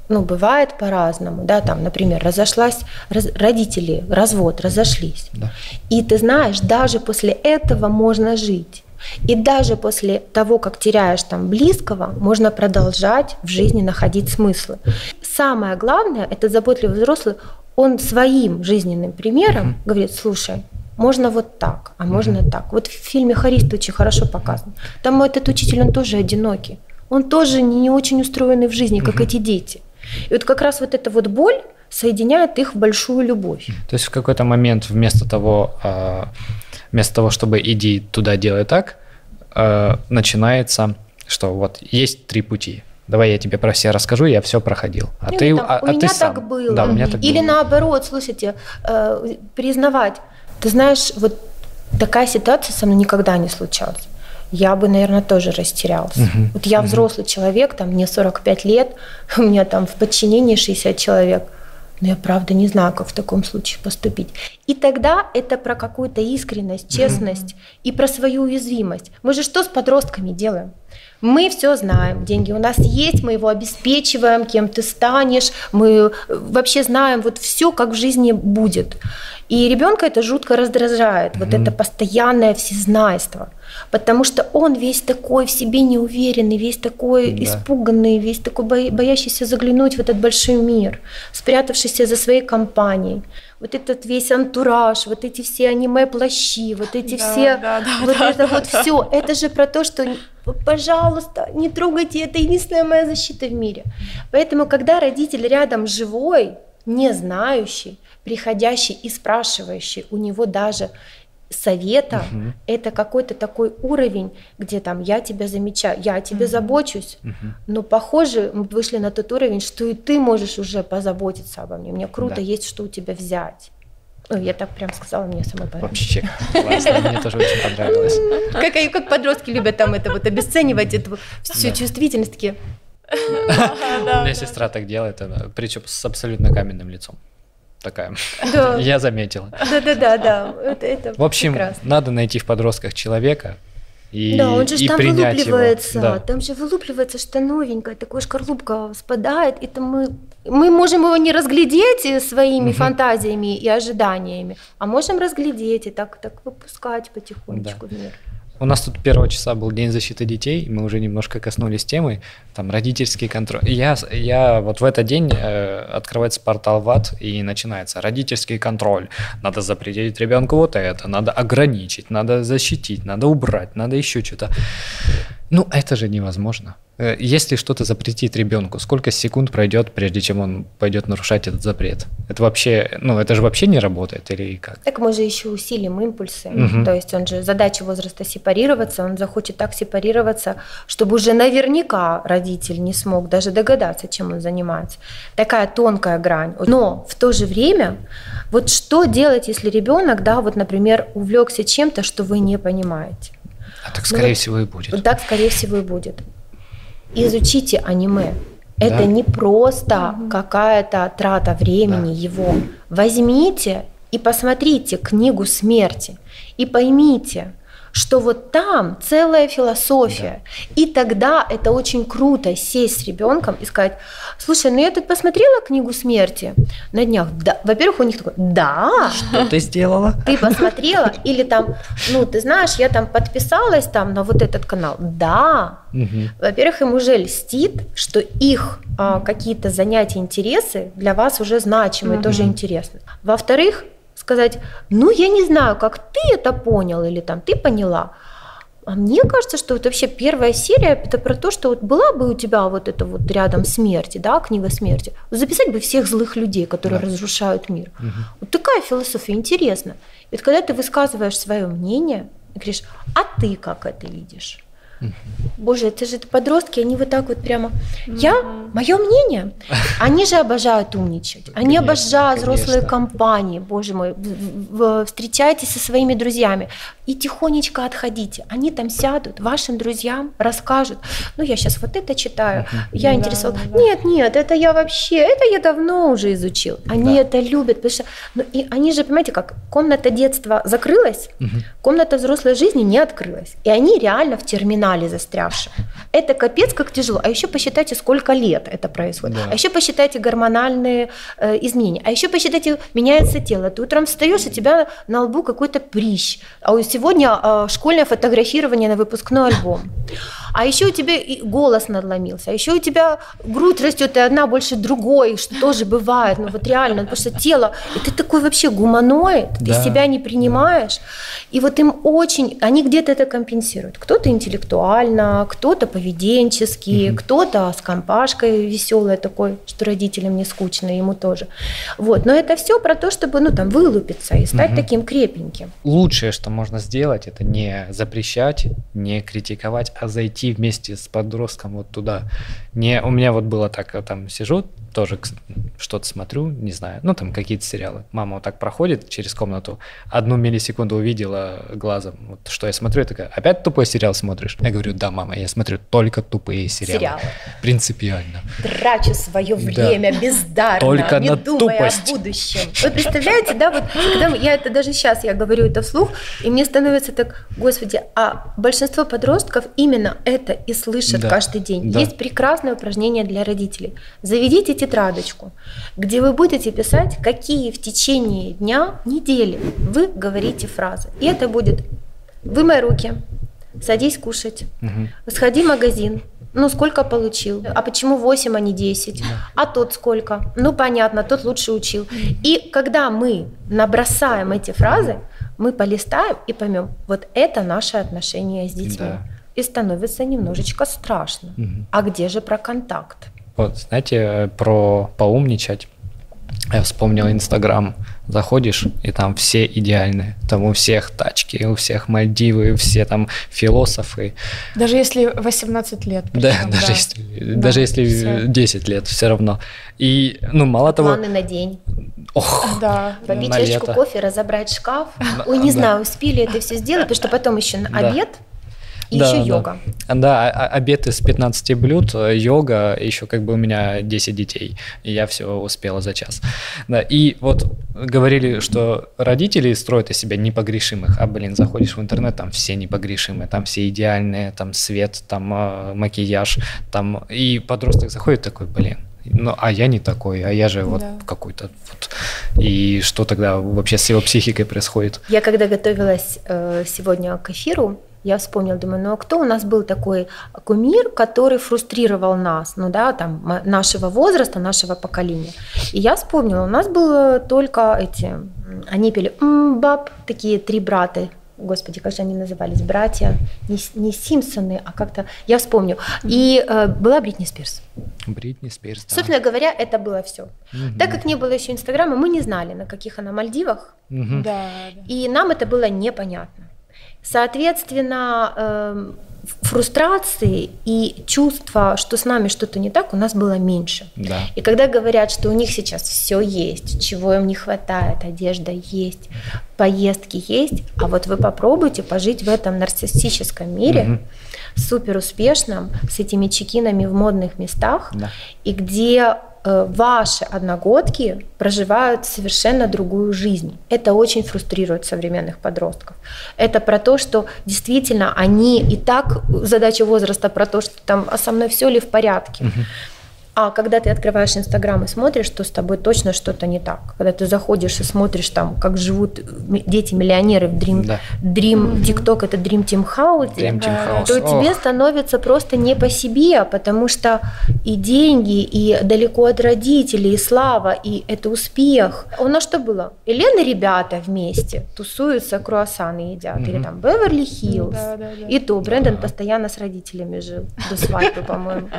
ну, бывает по-разному, да, там, например, разошлась, раз- родители, развод, разошлись. Да. И ты знаешь, даже после этого можно жить. И даже после того, как теряешь там близкого, можно продолжать в жизни находить смыслы. Самое главное, это заботливый взрослый, он своим жизненным примером говорит, слушай, можно вот так, а можно так. Вот в фильме «Харист» очень хорошо показано. Там этот учитель, он тоже одинокий. Он тоже не, не очень устроенный в жизни, как эти дети. И вот как раз вот эта вот боль соединяет их в большую любовь. То есть в какой-то момент вместо того, а, вместо того, чтобы иди туда, делай так, а, начинается, что вот есть три пути. Давай я тебе про все расскажу, я все проходил. А Или ты, там, а, у а меня ты так сам. было. Да, у меня так Или было. наоборот, слушайте, э, признавать. Ты знаешь, вот такая ситуация со мной никогда не случалась. Я бы, наверное, тоже растерялся. Мгм. Вот я взрослый человек, там мне 45 лет, [LAUGHS] у меня там в подчинении 60 человек. Но я правда не знаю, как в таком случае поступить. И тогда это про какую-то искренность, честность и про свою уязвимость. Мы же что с подростками делаем? Мы все знаем, деньги у нас есть, мы его обеспечиваем, кем ты станешь, мы э, вообще знаем вот все, как в жизни будет. И ребенка это жутко раздражает, вот это постоянное всезнайство, потому что он весь такой в себе неуверенный, весь такой Да. испуганный, весь такой бо- боящийся заглянуть в этот большой мир, спрятавшийся за своей компанией. Вот этот весь антураж, вот эти все аниме-плащи, вот эти Да, все, да, да, вот да, это да, вот все, это же про то, что пожалуйста, не трогайте, это единственная моя защита в мире. Поэтому, когда родитель рядом живой, не знающий, приходящий и спрашивающий у него даже совета, Мгм. это какой-то такой уровень, где там я тебя замечаю, я о тебе забочусь, Мгм. но похоже, мы вышли на тот уровень, что и ты можешь уже позаботиться обо мне. Мне круто Да. есть, что у тебя взять. Ну, я так прям сказала, мне самой понравилось. Вообще классно, мне тоже очень понравилось. [LAUGHS] Как, и- как подростки любят там это вот обесценивать, эту всю Да. чувствительность, такие, [LAUGHS] [LAUGHS] У меня сестра так делает, причем с абсолютно каменным лицом. Такая. да, [LAUGHS] Я заметил. да-да-да, да, это, это В общем, прекрасно. надо найти в подростках человека и, да, он же и там его. вылупливается, Да. там же вылупливается что новенькое, такое шкарлупка спадает, и там мы, мы можем его не разглядеть своими Мгм. фантазиями и ожиданиями, а можем разглядеть и так, так выпускать потихонечку в мир. У нас тут первого часа был День защиты детей, мы уже немножко коснулись темы, там родительский контроль. Я, я вот в этот день э, открывается портал ВАД и начинается родительский контроль. Надо запретить ребенку вот это, надо ограничить, надо защитить, надо убрать, надо еще что-то. Ну, это же невозможно. Э, Если что-то запретить ребенку, сколько секунд пройдет, прежде чем он пойдет нарушать этот запрет? Это вообще, ну, это же вообще не работает или как? Так мы же еще усилим импульсы. Мгм. То есть он же задача возраста сепарироваться, он захочет так сепарироваться, чтобы уже наверняка родитель не смог даже догадаться, чем он занимается. Такая тонкая грань. Но в то же время, вот что делать, если ребенок, да, вот, например, увлекся чем-то, что вы не понимаете? А так, Ну скорее вот- всего, и будет. Вот так, скорее всего, и будет. Изучите аниме. Это Да. не просто какая-то трата времени его. Возьмите и посмотрите книгу смерти и поймите, что вот там целая философия. И тогда это очень круто сесть с ребенком и сказать, слушай, ну я тут посмотрела книгу смерти на днях. Да. Во-первых, у них такой, да, Что ты сделала? [LAUGHS] ты посмотрела? Или там, ну, ты знаешь, я там подписалась там на вот этот канал. Да. Мгм. Во-первых, им уже льстит, что их а, какие-то занятия, интересы для вас уже значимы, Мгм. тоже интересны. Во-вторых, сказать, ну, я не знаю, как ты это понял или там ты поняла, А мне кажется, что вот вообще первая серия это про то, что вот была бы у тебя вот это вот рядом смерти, да, книга смерти, записать бы всех злых людей, которые да. разрушают мир. Угу. Вот такая философия интересна. Ведь когда ты высказываешь свое мнение, и говоришь, а ты как это видишь? Боже, это же подростки, они вот так вот прямо. Я, мое мнение, они же обожают умничать. Они конечно, обожают взрослые компании. Боже мой, встречайтесь со своими друзьями и тихонечко отходите. Они там сядут, вашим друзьям расскажут. Ну, я сейчас вот это читаю, я да, интересовал. Да. Нет, нет, это я вообще, это я давно уже изучил. Они да. это любят, потому что, ну, и они же, понимаете, как комната детства закрылась, комната взрослой жизни не открылась. И они реально в терминале канале застрявших. Это капец как тяжело. А еще посчитайте, сколько лет это происходит. Да. А еще посчитайте гормональные э, изменения. А еще посчитайте, меняется тело. Ты утром встаешь, у тебя на лбу какой-то прищ. А сегодня э, школьное фотографирование на выпускной альбом. А еще у тебя голос надломился, а еще у тебя грудь растет, и одна больше другой, что тоже бывает. Ну вот реально, потому что тело, и ты такой вообще гуманоид, да. ты себя не принимаешь. И вот им очень, они где-то это компенсируют. Кто-то интеллектуально, кто-то поведенчески, угу. кто-то с компашкой веселой такой, что родителям не скучно, ему тоже. Вот, но это все про то, чтобы, ну там, вылупиться и стать угу. таким крепеньким. Лучшее, что можно сделать, это не запрещать, не критиковать, а зайти вместе с подростком вот туда. Не, у меня вот было так, там сижу, тоже что-то смотрю, не знаю, ну там какие-то сериалы. Мама вот так проходит через комнату, одну миллисекунду увидела глазом, вот что я смотрю, я такая, опять тупой сериал смотришь? Я говорю, да, мама, я смотрю только тупые сериалы. Сериалы. Принципиально. Трачу свое время да. бездарно, только не на думая тупость. о будущем. Вы представляете, да, вот когда я это даже сейчас, я говорю это вслух, и мне становится так, господи, а большинство подростков именно это и слышат да. каждый день. Да. Есть прекрасное упражнение для родителей. Заведите тетрадочку, где вы будете писать, какие в течение дня, недели вы говорите фразы. И это будет «Вымой руки», «Садись кушать», угу. «Сходи в магазин», ну, сколько получил? А почему 8, а не 10? Да. А тот сколько? Ну, понятно, тот лучше учил. И когда мы набросаем эти фразы, мы полистаем и поймем, вот это наше отношение с детьми. Да. И становится немножечко страшно. Угу. А где же про контакт? Вот, знаете, про поумничать. Я вспомнил Инстаграм. Заходишь, и там все идеальные. Там у всех тачки, у всех Мальдивы, все там философы. Даже если 18 лет. Причем, да, даже да. если, да, даже если все. 10 лет, все равно. И, ну, мало Планы того... Планы на день. Ох, да. Попить чашечку кофе, разобрать шкаф. Ой, не да. знаю, успели это все сделать, потому что потом еще на да. И да, еще да. йога. Да, а, обед из 15 блюд, э, йога, еще как бы у меня 10 детей, и я все успела за час. Да, и вот говорили, что родители строят из себя непогрешимых, а, блин, заходишь в интернет, там все непогрешимые, там все идеальные, там свет, там э, макияж, там, и подросток заходит такой, блин, ну, а я не такой, а я же вот да. какой-то вот. И что тогда вообще с его психикой происходит? Я когда готовилась э, сегодня к эфиру, я вспомнила, думаю, ну а кто у нас был такой кумир, который фрустрировал нас, ну да, там, нашего возраста, нашего поколения. И я вспомнила, у нас было только эти, они пели баб, такие три брата, господи, как же они назывались, братья, не, не Симпсоны, а как-то, я вспомню. И э, была Бритни Спирс. Бритни Спирс, да. Собственно говоря, это было все. Угу. Так как не было еще Инстаграма, мы не знали, на каких она Мальдивах. Угу. Да, И нам это было непонятно. Соответственно, эм, фрустрации и чувства, что с нами что-то не так, у нас было меньше. Да. И когда говорят, что у них сейчас все есть, чего им не хватает, одежда есть, поездки есть, а вот вы попробуйте пожить в этом нарциссическом мире, угу. супер успешном, с этими чекинами в модных местах, да. и где ваши одногодки проживают совершенно другую жизнь. Это очень фрустрирует современных подростков. Это про то, что действительно они и так, задача возраста про то, что там, а со мной все ли в порядке. А когда ты открываешь Инстаграм и смотришь, то с тобой точно что-то не так. Когда ты заходишь и смотришь там, как живут дети-миллионеры в Dream, да. Dream TikTok, это Dream Team House, Dream Team House. то Ох. тебе становится просто не по себе, потому что и деньги, и далеко от родителей, и слава, и это успех. У нас что было? Елена ребята вместе тусуются, круассаны едят, mm-hmm. или там Беверли Хиллз. Да, да, да. И то Брэндон да. постоянно с родителями жил до свадьбы, по-моему.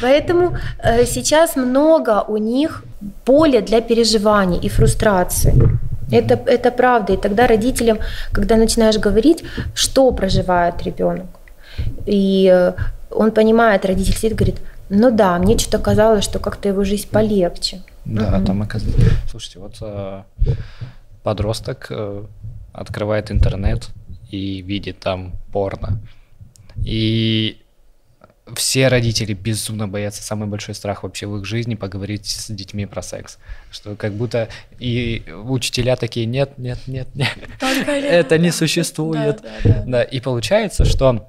Поэтому Э, сейчас много у них поля для переживаний и фрустрации. Это, это правда. И тогда родителям, когда начинаешь говорить, что проживает ребенок, и э, он понимает, родитель сидит говорит, ну да, мне что-то казалось, что как-то его жизнь полегче. Да, угу. там оказывается. Слушайте, вот э, подросток э, открывает интернет и видит там порно. И все родители безумно боятся, самый большой страх вообще в их жизни поговорить с детьми про секс. Что как будто и учителя такие, нет, нет, нет, нет, [LAUGHS] это не существует. Да, и получается, что,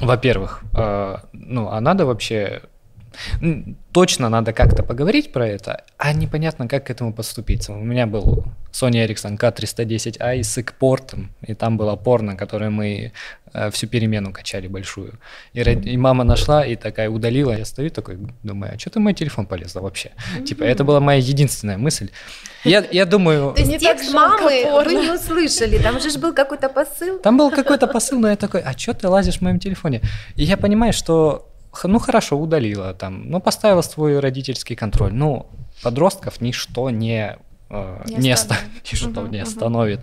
во-первых, э, ну, а надо вообще точно надо как-то поговорить про это, а непонятно, как к этому подступиться. У меня был Sony Ericsson K310i с экпортом, и там было порно, которое мы всю перемену качали большую. И, и мама нашла и такая удалила. Я стою такой, думаю, а что ты мой телефон полезла вообще? Типа, это была моя единственная мысль. Я, я думаю... То есть текст мамы вы не услышали, там же был какой-то посыл. Там был какой-то посыл, но я такой, а что ты лазишь в моем телефоне? И я понимаю, что ну хорошо, удалила там, ну поставила свой родительский контроль. Ну, подростков ничто не Э, не, не, оста... угу, [LAUGHS] не угу. остановит.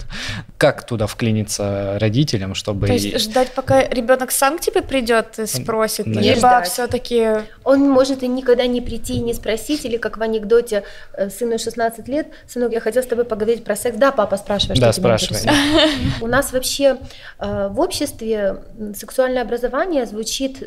Как туда вклиниться родителям, чтобы... То есть ждать, пока ребенок сам к тебе придет и спросит, Наверное. либо все-таки... Он может и никогда не прийти и не спросить, или как в анекдоте э, сыну 16 лет, сынок, я хотел с тобой поговорить про секс. Да, папа, спрашивай, что да, спрашивай. У нас вообще э, в обществе сексуальное образование звучит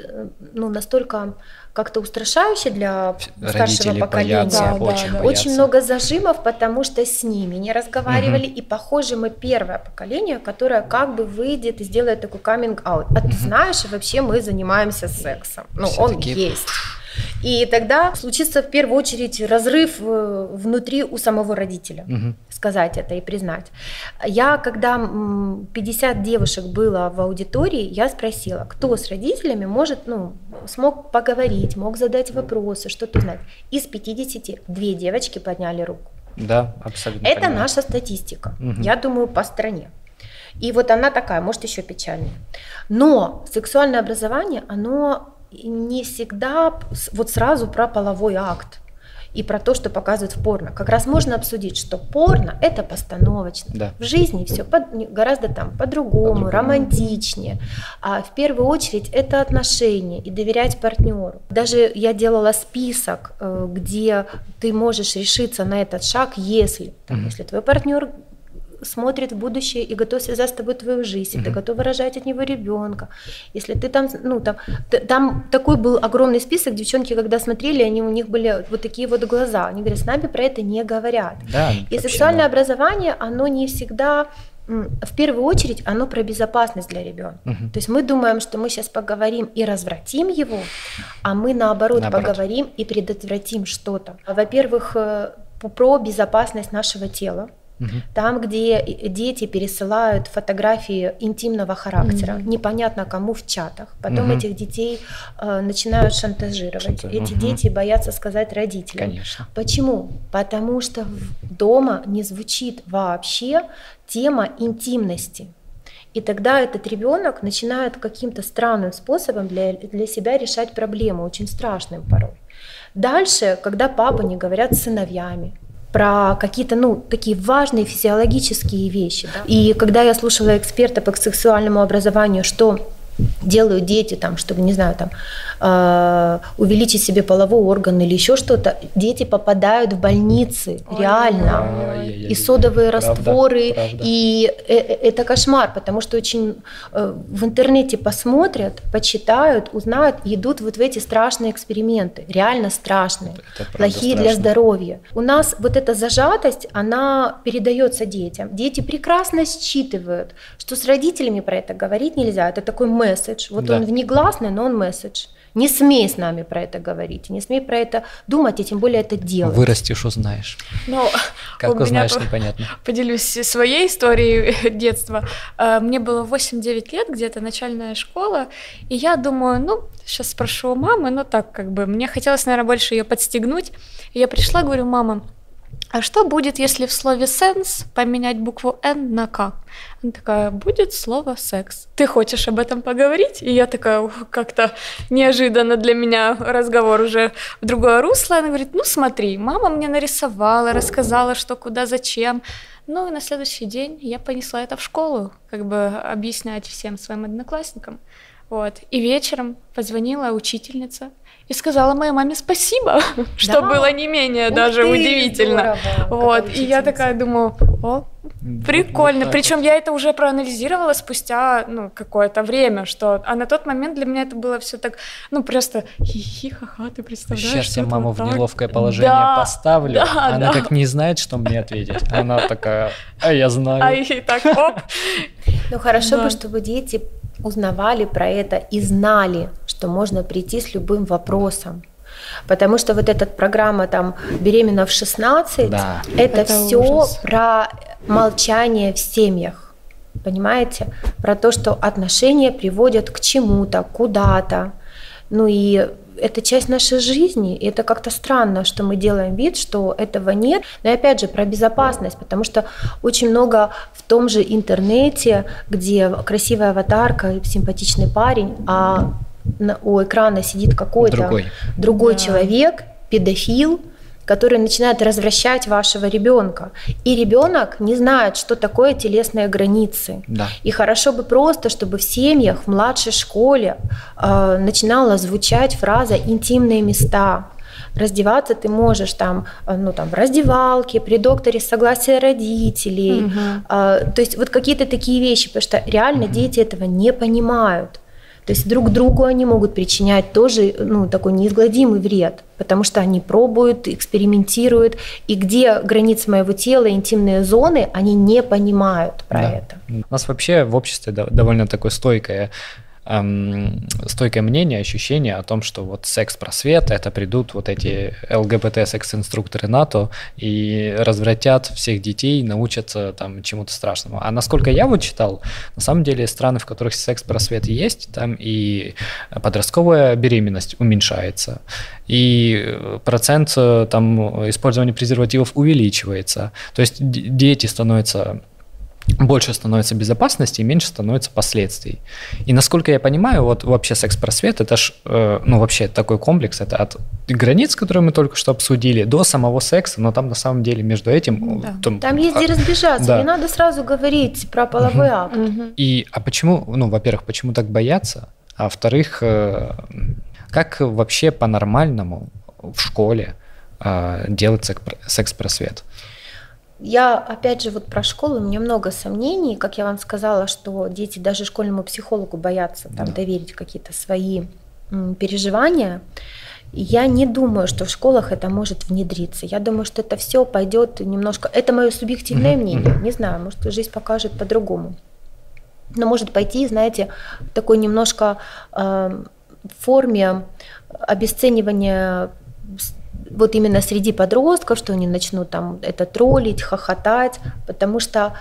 ну, настолько как-то устрашающе для старшего Родители поколения. Боятся, да, очень, да, очень много зажимов, потому что с ними не разговаривали. Угу. И похоже, мы первое поколение, которое как бы выйдет и сделает такой каминг-аут. А ты знаешь, вообще мы занимаемся сексом. Ну, Все он такие... есть. И тогда случится в первую очередь разрыв э, внутри у самого родителя. Угу. Сказать это и признать. Я, когда 50 девушек было в аудитории, я спросила, кто с родителями может, ну, смог поговорить, мог задать вопросы, что-то знать. Из 50 две девочки подняли руку. Да, абсолютно. Это понимаю. наша статистика. Угу. Я думаю, по стране. И вот она такая, может, еще печальнее. Но сексуальное образование, оно не всегда вот сразу про половой акт и про то, что показывают в порно. Как раз можно обсудить, что порно это постановочно. Да. В жизни все под, гораздо там по-другому, по романтичнее. А в первую очередь это отношения и доверять партнеру. Даже я делала список, э, где ты можешь решиться на этот шаг, если, там, mm-hmm. если твой партнер смотрит в будущее и готов связать с тобой твою жизнь, mm-hmm. ты готов рожать от него ребенка, если ты там, ну там, там такой был огромный список, девчонки, когда смотрели, они у них были вот такие вот глаза, они говорят, с нами про это не говорят. Да, и сексуальное да. образование, оно не всегда в первую очередь оно про безопасность для ребенка. Угу. То есть мы думаем, что мы сейчас поговорим и развратим его, а мы наоборот, наоборот. поговорим и предотвратим что-то. Во-первых, э, про безопасность нашего тела. Угу. Там, где дети пересылают фотографии интимного характера, угу. непонятно кому в чатах. Потом угу. этих детей э, начинают шантажировать. Шанта... Эти угу. дети боятся сказать родителям. Конечно. Почему? Потому что дома не звучит вообще тема интимности. И тогда этот ребенок начинает каким-то странным способом для, для себя решать проблему, очень страшным порой. Дальше, когда папы не говорят с сыновьями, про какие-то, ну, такие важные физиологические вещи. Да? И когда я слушала эксперта по сексуальному образованию, что делают дети, там, чтобы, не знаю, там, э, увеличить себе половой орган или еще что-то, дети попадают в больницы, Ой, реально. Ой, и содовые правда, растворы, правда. и э, э, это кошмар, потому что очень э, в интернете посмотрят, почитают, узнают, идут вот в эти страшные эксперименты, реально страшные, плохие страшно. для здоровья. У нас вот эта зажатость, она передается детям. Дети прекрасно считывают, что с родителями про это говорить нельзя, это такой месседж. Вот Да. он внегласный, но он месседж. Не смей с нами про это говорить, не смей про это думать, и тем более это делать. Вырастешь, узнаешь. Ну, Как узнаешь, по- непонятно. поделюсь своей историей [LAUGHS] детства. Э, Мне было 8-9 лет, где-то начальная школа, и я думаю, ну, сейчас спрошу у мамы, ну так как бы, мне хотелось, наверное, больше ее подстегнуть. И я пришла, говорю, мама, а что будет, если в слове «сенс» поменять букву «н» на «к»? Она такая, будет слово «секс». Ты хочешь об этом поговорить? И я такая, как-то неожиданно для меня разговор уже в другое русло. Она говорит, ну смотри, мама мне нарисовала, рассказала, что куда, зачем. Ну и на следующий день я понесла это в школу, как бы объяснять всем своим одноклассникам. Вот. И вечером позвонила учительница и сказала моей маме спасибо, [LAUGHS] что Да. было не менее Ух даже ты, удивительно. здорово, Вот. И я такая думаю, о, Вот Прикольно. так Причем вот. я это уже проанализировала спустя ну, какое-то время, что. А на тот момент для меня это было все так, ну просто хихи, ха-ха, ты представляешь? Сейчас что я маму вот в так? неловкое положение Да, поставлю. да, Она да. как не знает, что мне ответить. Она такая, а я знаю. А и так, оп. Ну хорошо бы, чтобы дети узнавали про это и знали, что можно прийти с любым вопросом. Потому что вот эта программа там «Беременна в 16» Да. это, Это все ужас. про молчание в семьях. Понимаете? Про то, что отношения приводят к чему-то, куда-то. Ну и это часть нашей жизни, и это как-то странно, что мы делаем вид, что этого нет. Но и опять же про безопасность, потому что очень много в том же интернете, где красивая аватарка, симпатичный парень, а у экрана сидит какой-то Другой. другой Да. человек, педофил, который начинает развращать вашего ребенка. И ребенок не знает, что такое телесные границы. Да. И хорошо бы просто, чтобы в семьях, в младшей школе э, начинала звучать фраза «интимные места». Раздеваться ты можешь там, э, ну, там в раздевалке, при докторе с согласия родителей. Мгм. А, то есть вот какие-то такие вещи, потому что реально дети этого не понимают. То есть друг другу они могут причинять тоже ну, такой неизгладимый вред, потому что они пробуют, экспериментируют, и где границы моего тела, интимные зоны, они не понимают про Да. это. У нас вообще в обществе дов- довольно такое стойкое эм, стойкое мнение, ощущение о том, что вот секс-просвет, это придут вот эти ЛГБТ-секс-инструкторы НАТО и развратят всех детей, научатся там чему-то страшному. А насколько я вот читал, на самом деле страны, в которых секс-просвет есть, там и подростковая беременность уменьшается, и процент э, там использования презервативов увеличивается. То есть дети становятся больше становится безопасности и меньше становится последствий. И насколько я понимаю, вот вообще секс-просвет, это ж, э, ну вообще такой комплекс, это от границ, которые мы только что обсудили, до самого секса, но там на самом деле между этим... Да. там- Там есть а- где разбежаться, да. не надо сразу говорить про половой акт. Мгм. И, а почему, ну, во-первых, почему так бояться, а во-вторых, э, как вообще по-нормальному в школе э, делать сек- секс-просвет? Я, опять же, вот про школу, у меня много сомнений. Как я вам сказала, что дети даже школьному психологу боятся там, Да. доверить какие-то свои м, переживания. Я не думаю, что в школах это может внедриться. Я думаю, что это все пойдет немножко... Это мое субъективное Мгм, мнение. Не знаю, может, жизнь покажет по-другому. Но может пойти, знаете, в такой немножко э, форме обесценивания вот именно среди подростков, что они начнут там это троллить, хохотать, потому что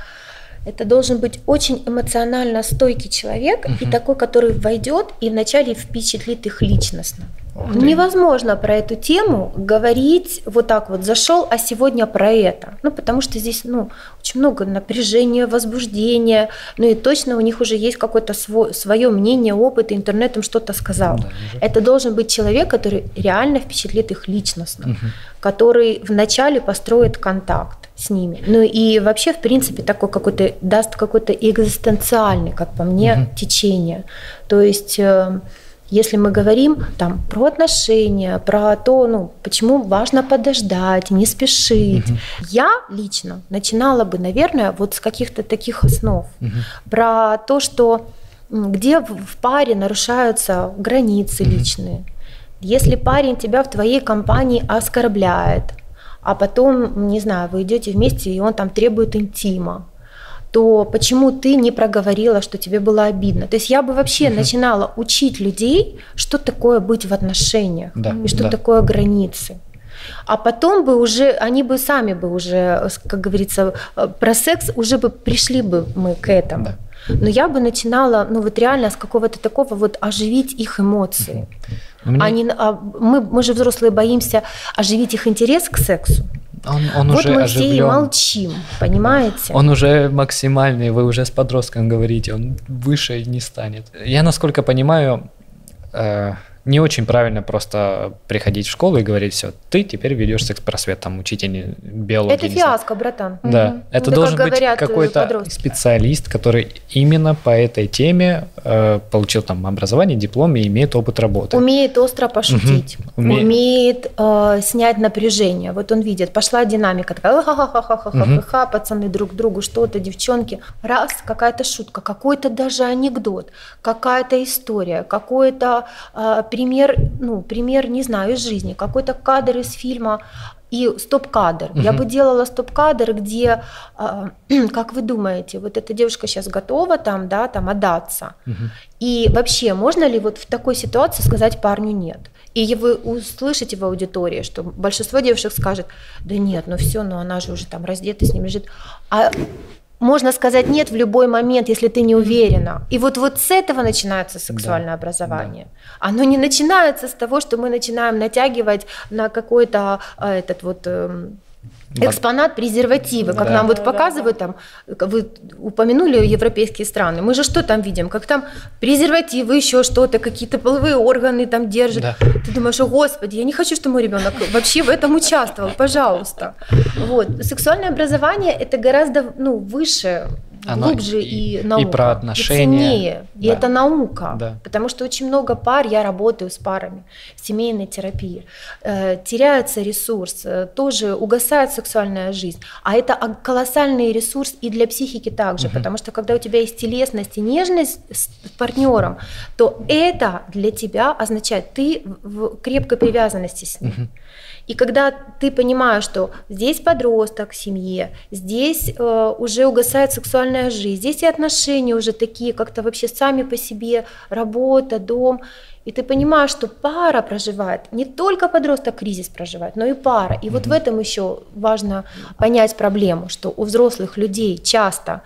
это должен быть очень эмоционально стойкий человек и Мгм. такой, который войдет и вначале впечатлит их личностно. Невозможно про эту тему говорить вот так вот, зашел, а сегодня про это. Ну, потому что здесь, ну, очень много напряжения, возбуждения, ну и точно у них уже есть какое-то свое мнение, опыт, и интернет им что-то сказал. Да. Это должен быть человек, который реально впечатлит их личностно, Мгм. который вначале построит контакт с ними. Ну и вообще, в принципе, такой какой-то даст какой-то экзистенциальный, как по мне, Мгм. течение. То есть э, если мы говорим там про отношения, про то, ну, почему важно подождать, не спешить, Мгм. я лично начинала бы, наверное, вот с каких-то таких основ Мгм. про то, что где в паре нарушаются границы Мгм. личные. Если парень тебя в твоей компании оскорбляет, а потом, не знаю, вы идете вместе, и он там требует интима, то почему ты не проговорила, что тебе было обидно? То есть я бы вообще угу. начинала учить людей, что такое быть в отношениях да, и что да. такое границы. А потом бы уже, они бы сами бы уже, как говорится, э, про секс уже бы пришли бы мы к этому. Да. Но я бы начинала, ну вот реально с какого-то такого вот оживить их эмоции. Мне... Они, а мы, мы же взрослые боимся оживить их интерес к сексу. Он, он вот уже мы оживлен. все и молчим, понимаете? Он уже максимальный, вы уже с подростком говорите, он выше не станет. Я, насколько понимаю, э, не очень правильно просто приходить в школу и говорить, все, ты теперь ведешь секс-просвет, там, учитель биологии. Это фиаско, братан. Да, угу. это ну, должен быть э, какой-то подростки. специалист, который именно по этой теме э, получил там образование, диплом и имеет опыт работы. Умеет остро пошутить, угу. умеет, умеет э, снять напряжение. Вот он видит, пошла динамика, такая, ха-ха-ха-ха-ха-ха, угу. пацаны друг другу что-то, девчонки. Раз, какая-то шутка, какой-то даже анекдот, какая-то история, какой-то э, пример, ну, пример, не знаю, из жизни, какой-то кадр из фильма и стоп-кадр. Угу. Я бы делала стоп-кадр, где, э, [CLEARS THROAT] как вы думаете, вот эта девушка сейчас готова там, да, там отдаться. Угу. И вообще, можно ли вот в такой ситуации сказать парню нет? И вы услышите в аудитории, что большинство девушек скажет, да нет, ну все, ну она же уже там раздета, с ним лежит. А можно сказать нет в любой момент, если ты не уверена. И вот, вот с этого начинается сексуальное да. образование. Да. Оно не начинается с того, что мы начинаем натягивать на какой-то э, этот вот экспонат презервативы, как да. нам вот показывают там, вы упомянули европейские страны, мы же что там видим, как там презервативы, еще что-то, какие-то половые органы там держат. Да. Ты думаешь, о господи, я не хочу, чтобы мой ребенок вообще в этом участвовал, пожалуйста. Вот. Сексуальное образование это гораздо ну, выше оно глубже и, и наука. И про отношения. И ценнее. Да. И это наука. Да. Потому что очень много пар, я работаю с парами, семейной терапии. Э, теряется ресурс, э, тоже угасает сексуальная жизнь. А это колоссальный ресурс и для психики также. Угу. Потому что когда у тебя есть телесность и нежность с партнером, то это для тебя означает, ты в крепкой привязанности с ним. Угу. И когда ты понимаешь, что здесь подросток в семье, здесь э, уже угасает сексуальная жизнь, здесь и отношения уже такие, как-то вообще сами по себе, работа, дом, и ты понимаешь, что пара проживает, не только подросток кризис проживает, но и пара. И mm-hmm. вот в этом еще важно понять проблему, что у взрослых людей часто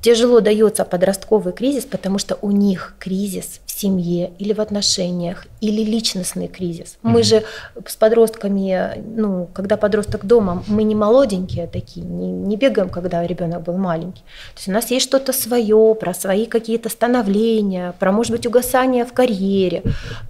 тяжело дается подростковый кризис, потому что у них кризис в семье или в отношениях, или личностный кризис. Mm-hmm. Мы же с подростками, ну, когда подросток дома, мы не молоденькие такие, не, не бегаем, когда ребенок был маленький. То есть у нас есть что-то свое, про свои какие-то становления, про, может быть, угасание в карьере,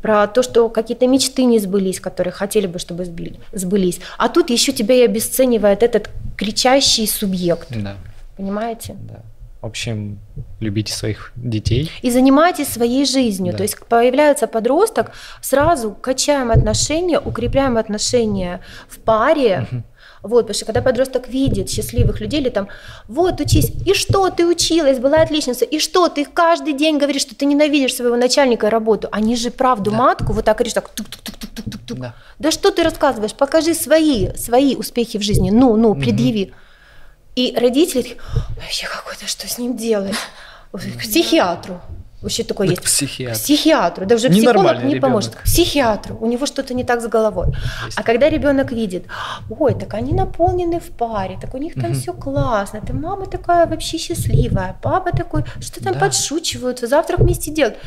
про то, что какие-то мечты не сбылись, которые хотели бы, чтобы сбылись. А тут еще тебя и обесценивает этот кричащий субъект. Да. Понимаете? Да в общем, любите своих детей. И занимайтесь своей жизнью. Да. То есть появляется подросток, сразу качаем отношения, укрепляем отношения в паре. Угу. Вот, потому что когда подросток видит счастливых людей, или там, вот, учись, и что ты училась, была отличница, и что ты каждый день говоришь, что ты ненавидишь своего начальника и работу, они же правду да. матку вот так говоришь, так, тук тук тук тук тук тук тук да. да что ты рассказываешь, покажи свои, свои успехи в жизни, ну, ну, предъяви. Угу. И родители такие, вообще какой-то, что с ним делать? К психиатру. Вообще такой есть. К психиатру. Даже психолог не ребенок. поможет. К психиатру. У него что-то не так с головой. Есть. А когда ребенок видит, ой, так они наполнены в паре, так у них там угу. все классно, ты мама такая вообще счастливая, папа такой, что там да. подшучивают, завтрак вместе делают.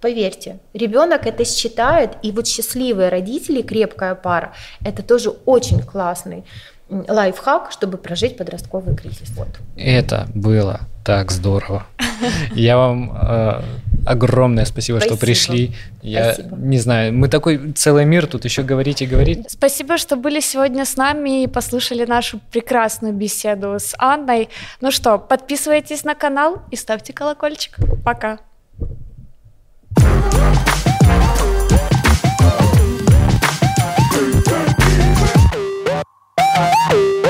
Поверьте, ребенок это считает, и вот счастливые родители, крепкая пара, это тоже очень классный лайфхак, чтобы прожить подростковый кризис. Вот. Это было так здорово. [LAUGHS] Я вам э, огромное спасибо, спасибо, что пришли. Я спасибо. не знаю, мы такой целый мир тут еще говорить и говорить. Спасибо, что были сегодня с нами и послушали нашу прекрасную беседу с Анной. Ну что, подписывайтесь на канал и ставьте колокольчик. Пока. thank you Oh!